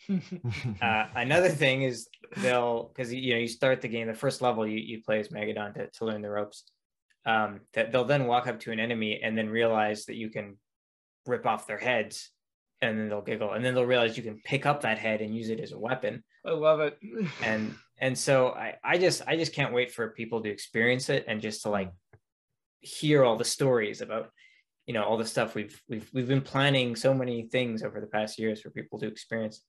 <laughs> uh, another thing is they'll because you know you start the game the first level you, you play as Megadon to, to learn the ropes. Um, that they'll then walk up to an enemy and then realize that you can rip off their heads and then they'll giggle and then they'll realize you can pick up that head and use it as a weapon. I love it. and and so I, I just I just can't wait for people to experience it and just to like hear all the stories about you know all the stuff we've we've we've been planning so many things over the past years for people to experience.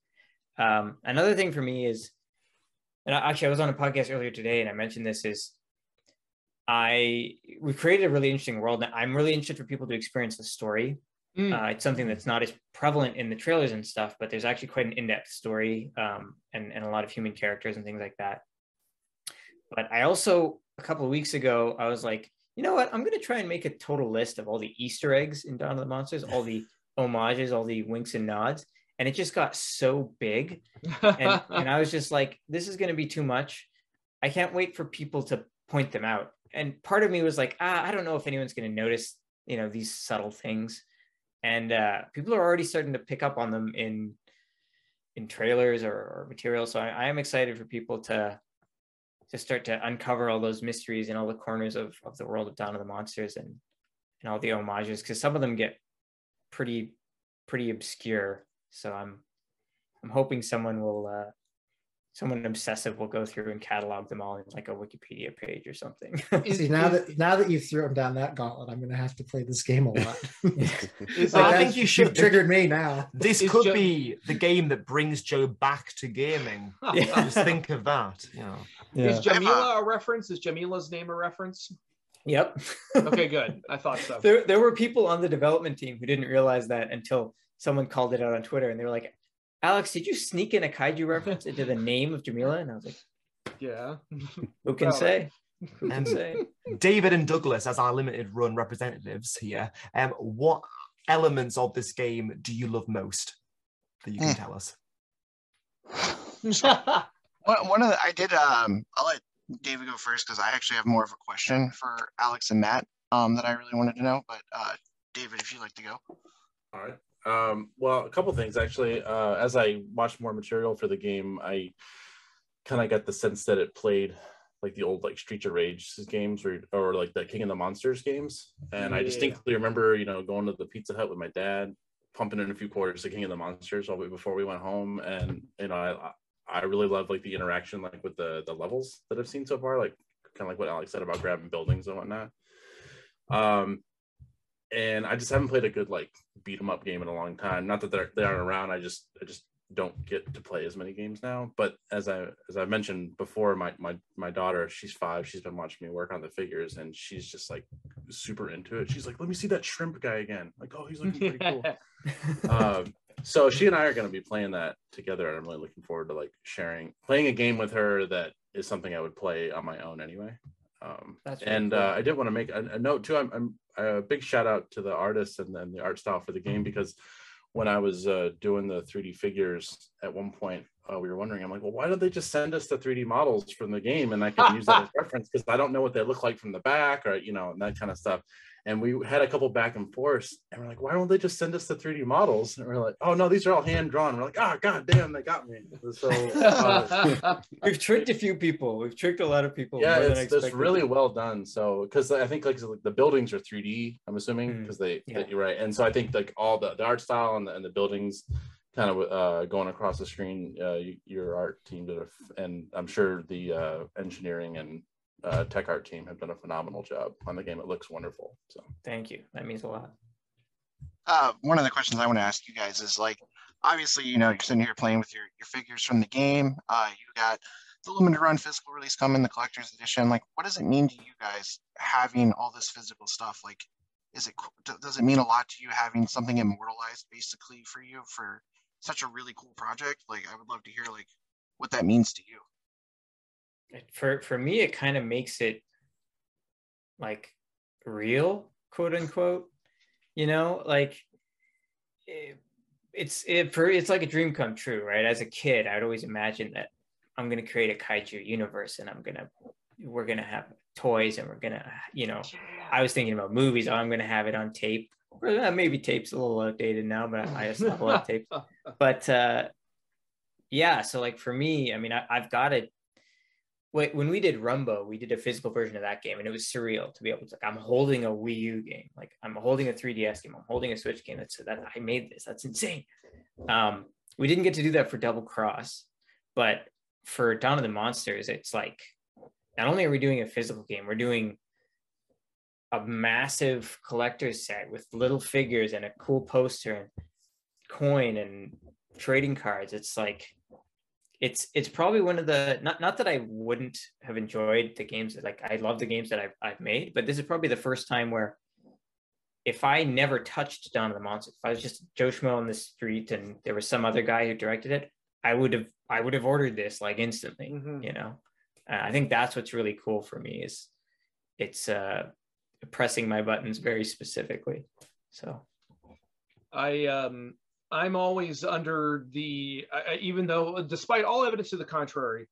Um, another thing for me is, and actually I was on a podcast earlier today and I mentioned this is, I we've created a really interesting world. and I'm really interested for people to experience the story. Mm. Uh, it's something that's not as prevalent in the trailers and stuff, but there's actually quite an in-depth story um, and and a lot of human characters and things like that. But I also a couple of weeks ago I was like, you know what? I'm going to try and make a total list of all the Easter eggs in Dawn of the Monsters, all the <laughs> homages, all the winks and nods, and it just got so big and, and I <laughs> was just like, this is going to be too much. I can't wait for people to point them out. And part of me was like, ah, I don't know if anyone's going to notice, you know, these subtle things. And uh, people are already starting to pick up on them in in trailers or, or material. So I, I am excited for people to to start to uncover all those mysteries in all the corners of, of the world of Dawn of the Monsters and and all the homages because some of them get pretty pretty obscure. So I'm I'm hoping someone will, uh, someone obsessive will go through and catalog them all in like a Wikipedia page or something. <laughs> See <laughs> now that now that you've thrown down that gauntlet, I'm gonna have to play this game a lot. <laughs> Is, Well, I think you you've should- triggered me now. This Is could Jo- be the game that brings Joe back to gaming. Yeah. Just think of that. You know. is Jamila a reference? Is Jamila's name a reference? yep. Okay, good. I thought so. there, there were people on the development team who didn't realize that until someone called it out on Twitter and they were like, Alex, did you sneak in a kaiju reference into the name of Jamila? And I was like, Yeah. <laughs> who can Well, say? Who can Um, say? David and Douglas, as our limited run representatives here, um, what elements of this game do you love most that you can Hmm. tell us? <laughs> One, one of the, I did, um, I'll let David go first because I actually have more of a question for Alex and Matt um, that I really wanted to know. But uh, David, if you'd like to go. All right. Um, well, a couple things actually. Uh, as I watched more material for the game, I kind of got the sense that it played like the old like Streets of Rage games or or like the King of the Monsters games. And I distinctly remember, you know, going to the Pizza Hut with my dad, pumping in a few quarters to King of the Monsters all before we went home. And you know, I I really love like the interaction like with the the levels that I've seen so far, like kind of like what Alex said about grabbing buildings and whatnot. Um, and I just haven't played a good like beat 'em up game in a long time. Not that they're they aren't around. I just I just don't get to play as many games now. But as I as I mentioned before, my my my daughter, she's five. She's been watching me work on the figures, and she's just like super into it. She's like, "Let me see that shrimp guy again." Like, oh, he's looking pretty cool. <laughs> um, so she and I are going to be playing that together, and I'm really looking forward to like sharing, playing a game with her that is something I would play on my own anyway. Um, That's really and cool. uh, I did want to make a, a note too. I'm, I'm a big shout out to the artists and then the art style for the game because when I was uh, doing the 3D figures at one point, uh, we were wondering, I'm like, well, why don't they just send us the 3D models from the game and I can use that as <laughs> reference because I don't know what they look like from the back or you know and that kind of stuff. And we had a couple back and forth, and we're like, why don't they just send us the 3D models? And we're like, oh no, these are all hand drawn. We're like, oh god damn, they got me. So uh, <laughs> We've tricked a few people. We've tricked a lot of people. yeah, it's, it's really well done. So because I think like the buildings are 3D, I'm assuming Mm, because they yeah. you're right. And so I think like all the, the art style and the, and the buildings kind of uh, going across the screen, uh, your art team did a, and I'm sure the uh, engineering and uh, tech art team have done a phenomenal job on the game. It looks wonderful. So Thank you. That means a lot. Uh, one of the questions I want to ask you guys is like, obviously, you know, you're sitting here playing with your, your figures from the game. Uh, you got the limited run physical release coming, the collector's edition. Like, what does it mean to you guys having all this physical stuff? Like, is it does it mean a lot to you having something immortalized basically for you for such a really cool project? Like, I would love to hear like what that means to you. For for me, it kind of makes it like real, quote unquote. You know, like it, it's it for it's like a dream come true, right? As a kid, I'd always imagine that I'm gonna create a kaiju universe, and I'm gonna we're gonna have toys, and we're gonna you know I was thinking about movies. Oh, I'm going to have it on tape. Or maybe tape's a little outdated now, but I just have a <laughs> tape. But uh, yeah, so like for me, I mean, I, I've got it. When we did Runbow, we did a physical version of that game, and it was surreal to be able to. Like, I'm holding a Wii U game, like I'm holding a 3DS game, I'm holding a Switch game. That's that I made this. That's insane. Um, we didn't get to do that for Double Cross, but for Dawn of the Monsters, it's like not only are we doing a physical game, we're doing a massive collector's set with little figures and a cool poster and coin and trading cards. It's like it's it's probably one of the not not that I wouldn't have enjoyed the games like I love the games that I've I've made, but this is probably the first time where if I never touched Dawn of the Monsters, if I was just Joe Schmo on the street and there was some other guy who directed it, I would have I would have ordered this like instantly. Mhm. You know, uh, I think that's what's really cool for me is it's uh pressing my buttons very specifically. So I um I'm always under the I, even though despite all evidence to the contrary,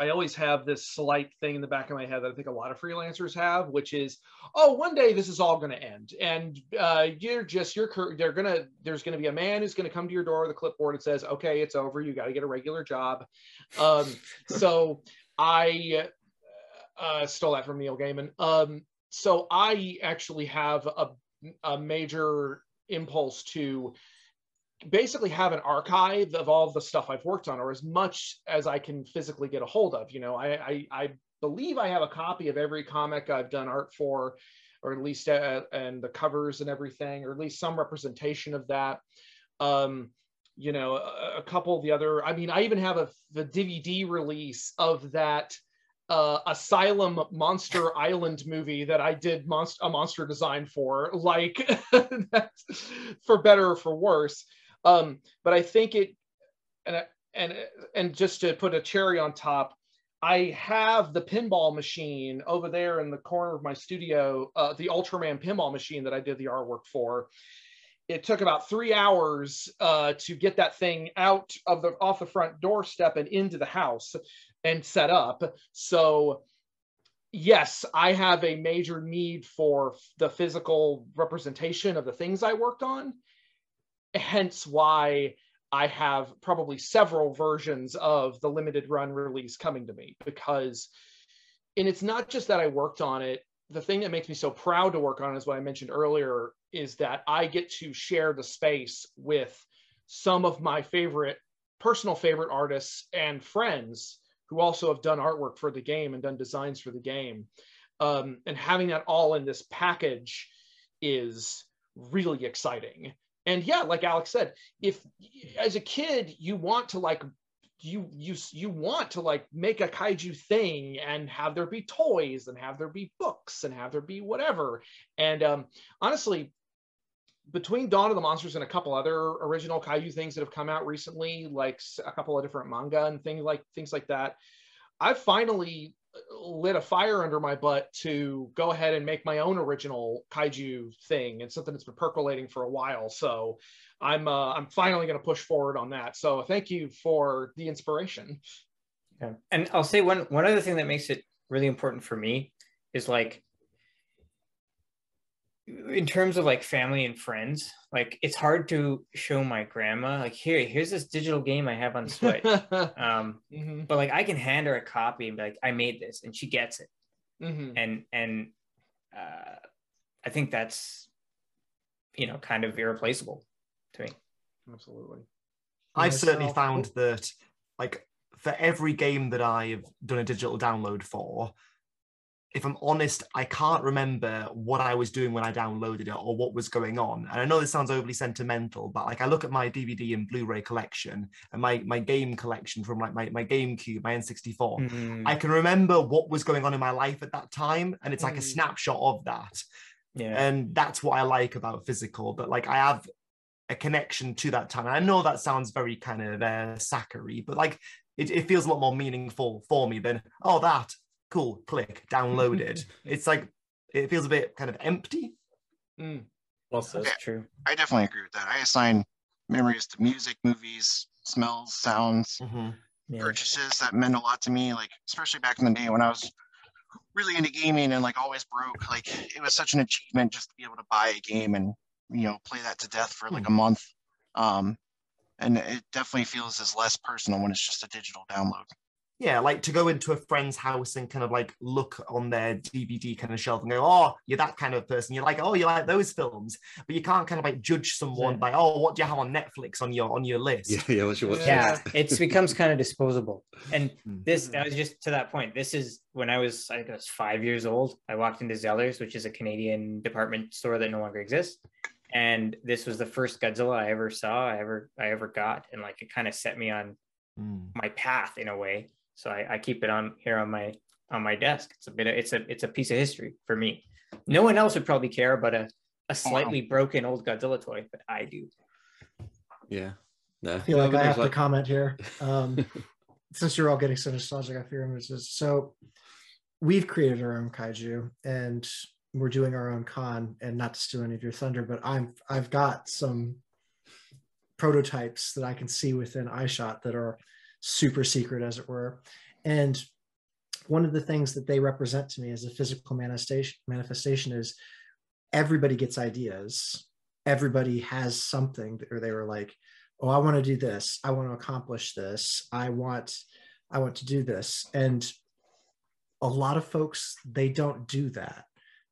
I always have this slight thing in the back of my head that I think a lot of freelancers have, which is, oh, one day this is all going to end, and uh, you're just you're they're gonna there's going to be a man who's going to come to your door with a clipboard and says, okay, it's over, you got to get a regular job. Um, <laughs> so I uh, stole that from Neil Gaiman. Um, so I actually have a a major impulse to basically have an archive of all the stuff I've worked on, or as much as I can physically get a hold of. You know, I I, I believe I have a copy of every comic I've done art for, or at least uh, and the covers and everything, or at least some representation of that. Um, you know, a, a couple of the other. I mean, I even have a the DVD release of that uh, Asylum Monster Island movie that I did monst- a monster design for, like <laughs> for better or for worse. Um, but I think it, and and and just to put a cherry on top, I have the pinball machine over there in the corner of my studio, uh, the Ultraman pinball machine that I did the artwork for. It took about three hours uh, to get that thing out of the off the front doorstep and into the house and set up. So, yes, I have a major need for the physical representation of the things I worked on. Hence why I have probably several versions of the limited run release coming to me because, and it's not just that I worked on it. The thing that makes me so proud to work on is what I mentioned earlier is that I get to share the space with some of my favorite personal favorite artists and friends who also have done artwork for the game and done designs for the game. Um, and having that all in this package is really exciting. And yeah, like Alex said, if as a kid you want to like you you you want to like make a kaiju thing and have there be toys and have there be books and have there be whatever. And um, honestly, between Dawn of the Monsters and a couple other original kaiju things that have come out recently, like a couple of different manga and things like things like that, I've finally lit a fire under my butt to go ahead and make my own original kaiju thing. and something that's been percolating for a while, so I'm uh, I'm finally going to push forward on that. So thank you for the inspiration. Yeah. And I'll say one one other thing that makes it really important for me is like in terms of like family and friends, like it's hard to show my grandma like here, here's this digital game I have on Switch. <laughs> um, Mhm, but like I can hand her a copy and be like, I made this, and she gets it. mhm. And and uh, I think that's you know kind of irreplaceable to me. Absolutely. I've certainly found that, like, for every game that I've done a digital download for, if I'm honest, I can't remember what I was doing when I downloaded it or what was going on. And I know this sounds overly sentimental, but like I look at my DVD and Blu-ray collection and my my game collection from like my, my GameCube, my N64. Mm, I can remember what was going on in my life at that time, and it's like a Mm. snapshot of that yeah. and that's what I like about physical. That like I have a connection to that time. And I know that sounds very kind of uh, sacchary, but like it, it feels a lot more meaningful for me than oh that cool click downloaded. <laughs> it's like it feels a bit kind of empty. Mm. Well said. That's true. I definitely agree with that. I assign memories to music, movies, smells, sounds, Mhm. Yeah. purchases that meant a lot to me. Like especially back in the day when I was really into gaming and like always broke. Like it was such an achievement just to be able to buy a game and you know play that to death for like a month. Um, and it definitely feels as less personal when it's just a digital download. Yeah, like to go into a friend's house and kind of like look on their DVD kind of shelf and go, oh, you're that kind of person. You're like, oh, you like those films, but you can't kind of like judge someone Yeah. by, oh, what do you have on Netflix on your on your list? Yeah, yeah. What's your what's yeah it's becomes <laughs> kind of disposable and Mm. this that was just to that point this is when i was i think i was five years old i walked into zellers which is a canadian department store that no longer exists and this was the first godzilla i ever saw i ever i ever got and like it kind of set me on Mm. my path in a way. So I, I keep it on here on my on my desk. It's a bit of, it's a it's a piece of history for me. No one else would probably care about a a slightly broken old Godzilla toy, but I do. Yeah. No. I feel like No, I have it's to comment here. <laughs> Um, since you're all getting so nostalgic, I fear images. So we've created our own kaiju and we're doing our own con and not to steal any of your thunder, but I'm I've got some prototypes that I can see within iShot that are super secret, as it were. And one of the things that they represent to me as a physical manifestation manifestation is everybody gets ideas. Everybody has something, or they were like, oh i want to do this. I want to accomplish this. I want i want to do this. And a lot of folks they don't do that.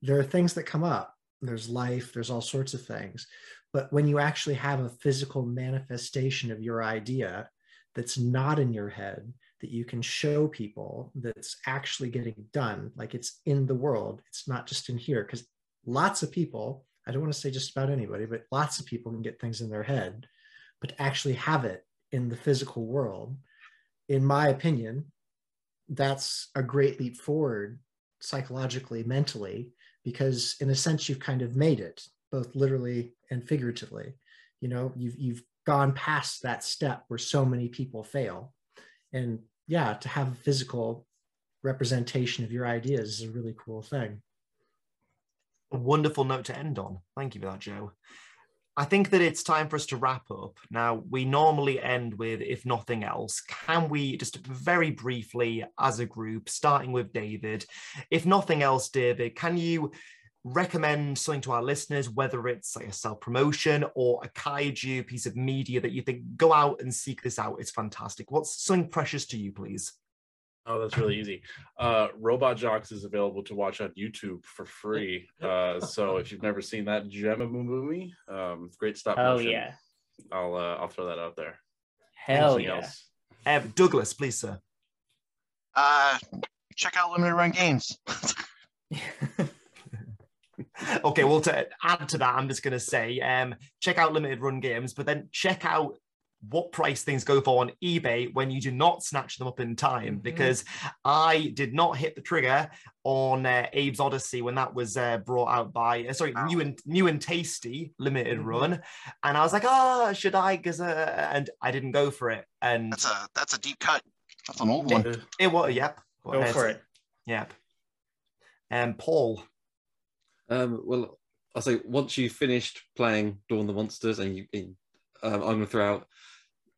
There are things that come up. There's life. There's all sorts of things. But when you actually have a physical manifestation of your idea that's not in your head that you can show people that's actually getting done like it's in the world it's not just in here because lots of people i don't want to say just about anybody but lots of people can get things in their head but actually have it in the physical world, in my opinion, that's a great leap forward psychologically, mentally, because in a sense you've kind of made it, both literally and figuratively. You know, you've you've gone past that step where so many people fail. And yeah, to have a physical representation of your ideas is a really cool thing. A wonderful note to end on. Thank you for that, Joe. I think that it's time for us to wrap up. Now, we normally end with, if nothing else, can we just very briefly, as a group, starting with David, if nothing else, David, can you recommend something to our listeners, whether it's like a self promotion or a kaiju piece of media that you think go out and seek this out? It's fantastic. What's something precious to you, please? Oh, that's really easy. Uh, Robot Jox is available to watch on YouTube for free. Uh, so if you've never seen that Gemma movie, um, great stop Oh motion. yeah. I'll uh, I'll throw that out there. Hell Anything yeah. else? Uh, Douglas, please, sir. Uh, check out limited run games. <laughs> <laughs> <laughs> okay, well, to add to that, I'm just going to say um, check out limited run games, but then check out what price things go for on eBay when you do not snatch them up in time. Mhm. Because I did not hit the trigger on uh, Abe's Oddysee when that was uh, brought out by, uh, sorry, Wow. new and new and tasty limited Mhm. run, and I was like, oh, should I? Because uh, and I didn't go for it, and That's a that's a deep cut. That's an old one. it was yep. Go Go for it. Yep. And um, Paul. Um, well, I'll say once you've finished playing Dawn of the Monsters, and you, um, I'm going to throw out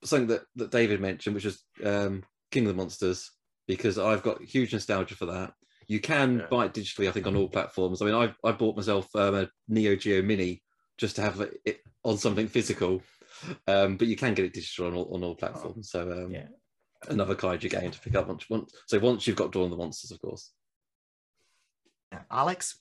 something that, that David mentioned, which is um, King of the Monsters, because I've got huge nostalgia for that. You can Yeah. buy it digitally, I think, on all platforms. I mean, I I bought myself um, a Neo Geo Mini just to have it on something physical, um, but you can get it digital on all, on all platforms. So um, Yeah. another kaiju game to pick up once, once. So once you've got Dawn of the Monsters, of course. Alex.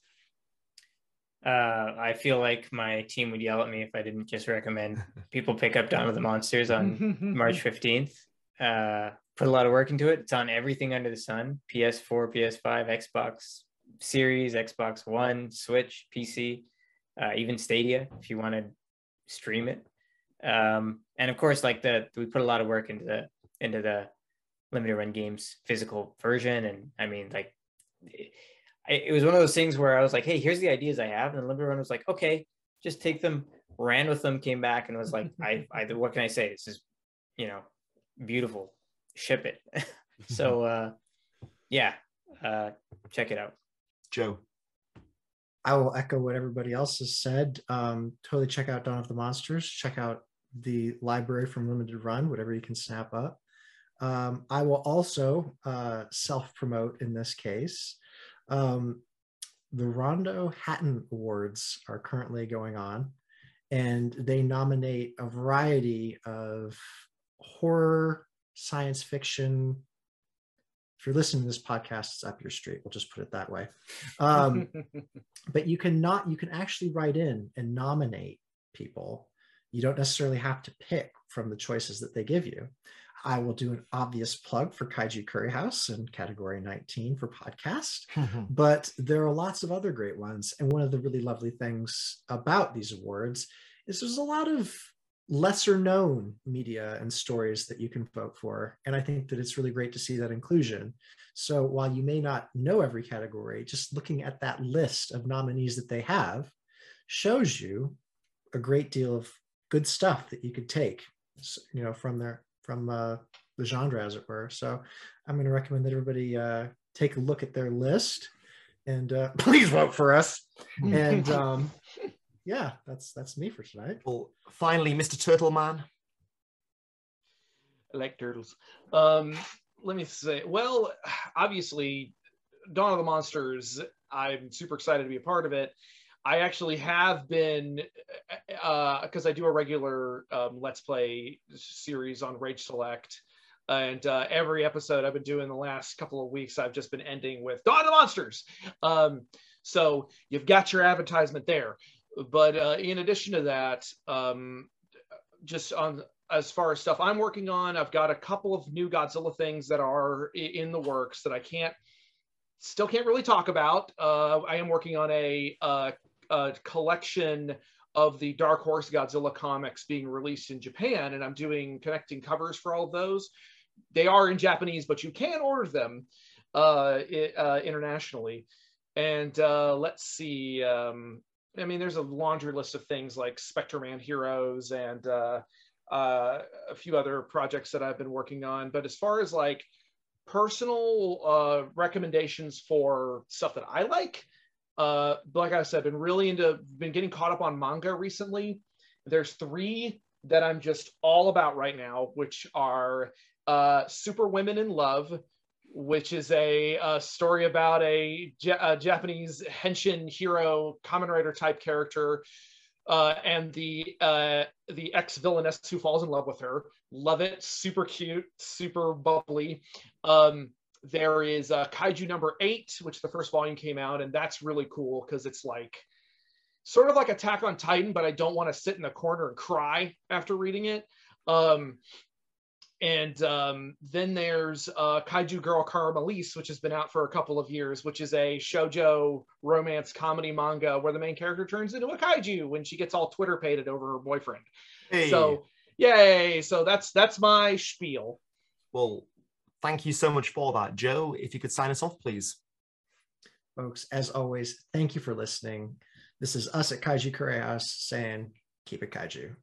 Uh, I feel like my team would yell at me if I didn't just recommend <laughs> people pick up Dawn of the Monsters on <laughs> March 15th. Uh, put a lot of work into it. It's on everything under the sun PS4, PS5, Xbox Series, Xbox One, Switch, PC, uh, even Stadia if you want to stream it. Um, and of course, like the we put a lot of work into the into the limited run games physical version. And I mean, like, it, it was one of those things where I was like, hey, here's the ideas I have. And the limited run was like, okay, just take them, ran with them, came back and was like, I, I, what can I say? This is, you know, beautiful. Ship it. <laughs> so, <laughs> uh, yeah, uh, check it out. Joe. I will echo what everybody else has said. Um, totally check out Dawn of the Monsters. Check out the library from Limited Run, whatever you can snap up. Um, I will also uh, self promote in this case. Um, the Rondo Hatton Awards are currently going on, and they nominate a variety of horror, science fiction. If you're listening to this podcast, it's up your street. We'll just put it that way. Um, <laughs> but you can not you can actually write in and nominate people you don't necessarily have to pick from the choices that they give you i will do an obvious plug for kaiju curry house in category 19 for podcast <laughs> but there are lots of other great ones and one of the really lovely things about these awards is there's a lot of lesser known media and stories that you can vote for. And I think that it's really great to see that inclusion. So while you may not know every category, just looking at that list of nominees that they have shows you a great deal of good stuff that you could take, you know, from their from uh, the genre, as it were. So I'm going to recommend that everybody uh, take a look at their list and uh, <laughs> please vote for us. And <laughs> um, yeah, that's that's me for tonight. Well, finally, Mr. Turtle Man. I like turtles. Um, let me say, well, obviously, Dawn of the Monsters. I'm super excited to be a part of it. I actually have been, because uh, I do a regular um, Let's Play series on Rage Select, and uh, every episode I've been doing the last couple of weeks, I've just been ending with Dawn of the Monsters. Um, so you've got your advertisement there. But uh, in addition to that, um, just on as far as stuff I'm working on, I've got a couple of new Godzilla things that are in the works that I can't still can't really talk about. Uh, I am working on a, a, a, collection of the Dark Horse Godzilla comics being released in Japan, and I'm doing connecting covers for all of those. They are in Japanese, but you can order them uh, uh, internationally. And uh, let's see. Um, I mean, there's a laundry list of things like Spectreman Heroes and uh, uh, a few other projects that I've been working on. But as far as like personal uh, recommendations for stuff that I like, uh, like I said, been really into, been getting caught up on manga recently. There's three that I'm just all about right now, which are uh, Super Women in Love, which is a, a story about a, a, Japanese henshin hero, Kamen Rider type character, uh, and the uh, the ex villainess who falls in love with her. Love it, super cute, super bubbly. Um, there is uh, Kaiju number eight, which the first volume came out, and that's really cool because it's like sort of like Attack on Titan, but I don't want to sit in the corner and cry after reading it. Um, and um, then there's uh, Kaiju Girl Caramelise, which has been out for a couple of years, which is a shojo romance comedy manga where the main character turns into a kaiju when she gets all Twitter pated over her boyfriend. Hey. So, yay! So that's that's my spiel. Well, thank you so much for that, Joe. If you could sign us off, please. Folks, as always, thank you for listening. This is us at Kaiju House saying, keep it kaiju.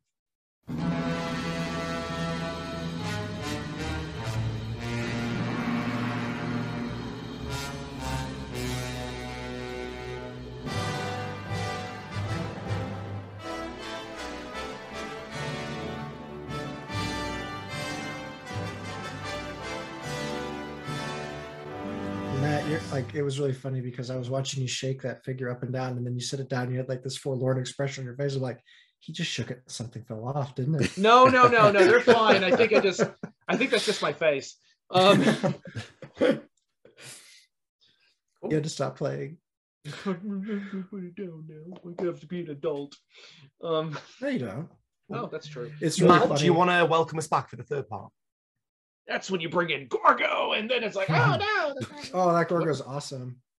It was really funny because I was watching you shake that figure up and down, and then you sit it down. You had like this forlorn expression on your face. of like, he just shook it. Something fell off, didn't it? No, no, no, no. They're fine. I think I just, I think that's just my face. Um, <laughs> you had to stop playing. put it down now. We have to be an adult. Um, no, you don't. Oh, that's true. It's really Matt, funny. do you want to welcome us back for the third part? That's when you bring in Gorgo, and then it's like, <laughs> oh no. oh, that Gorgo is awesome.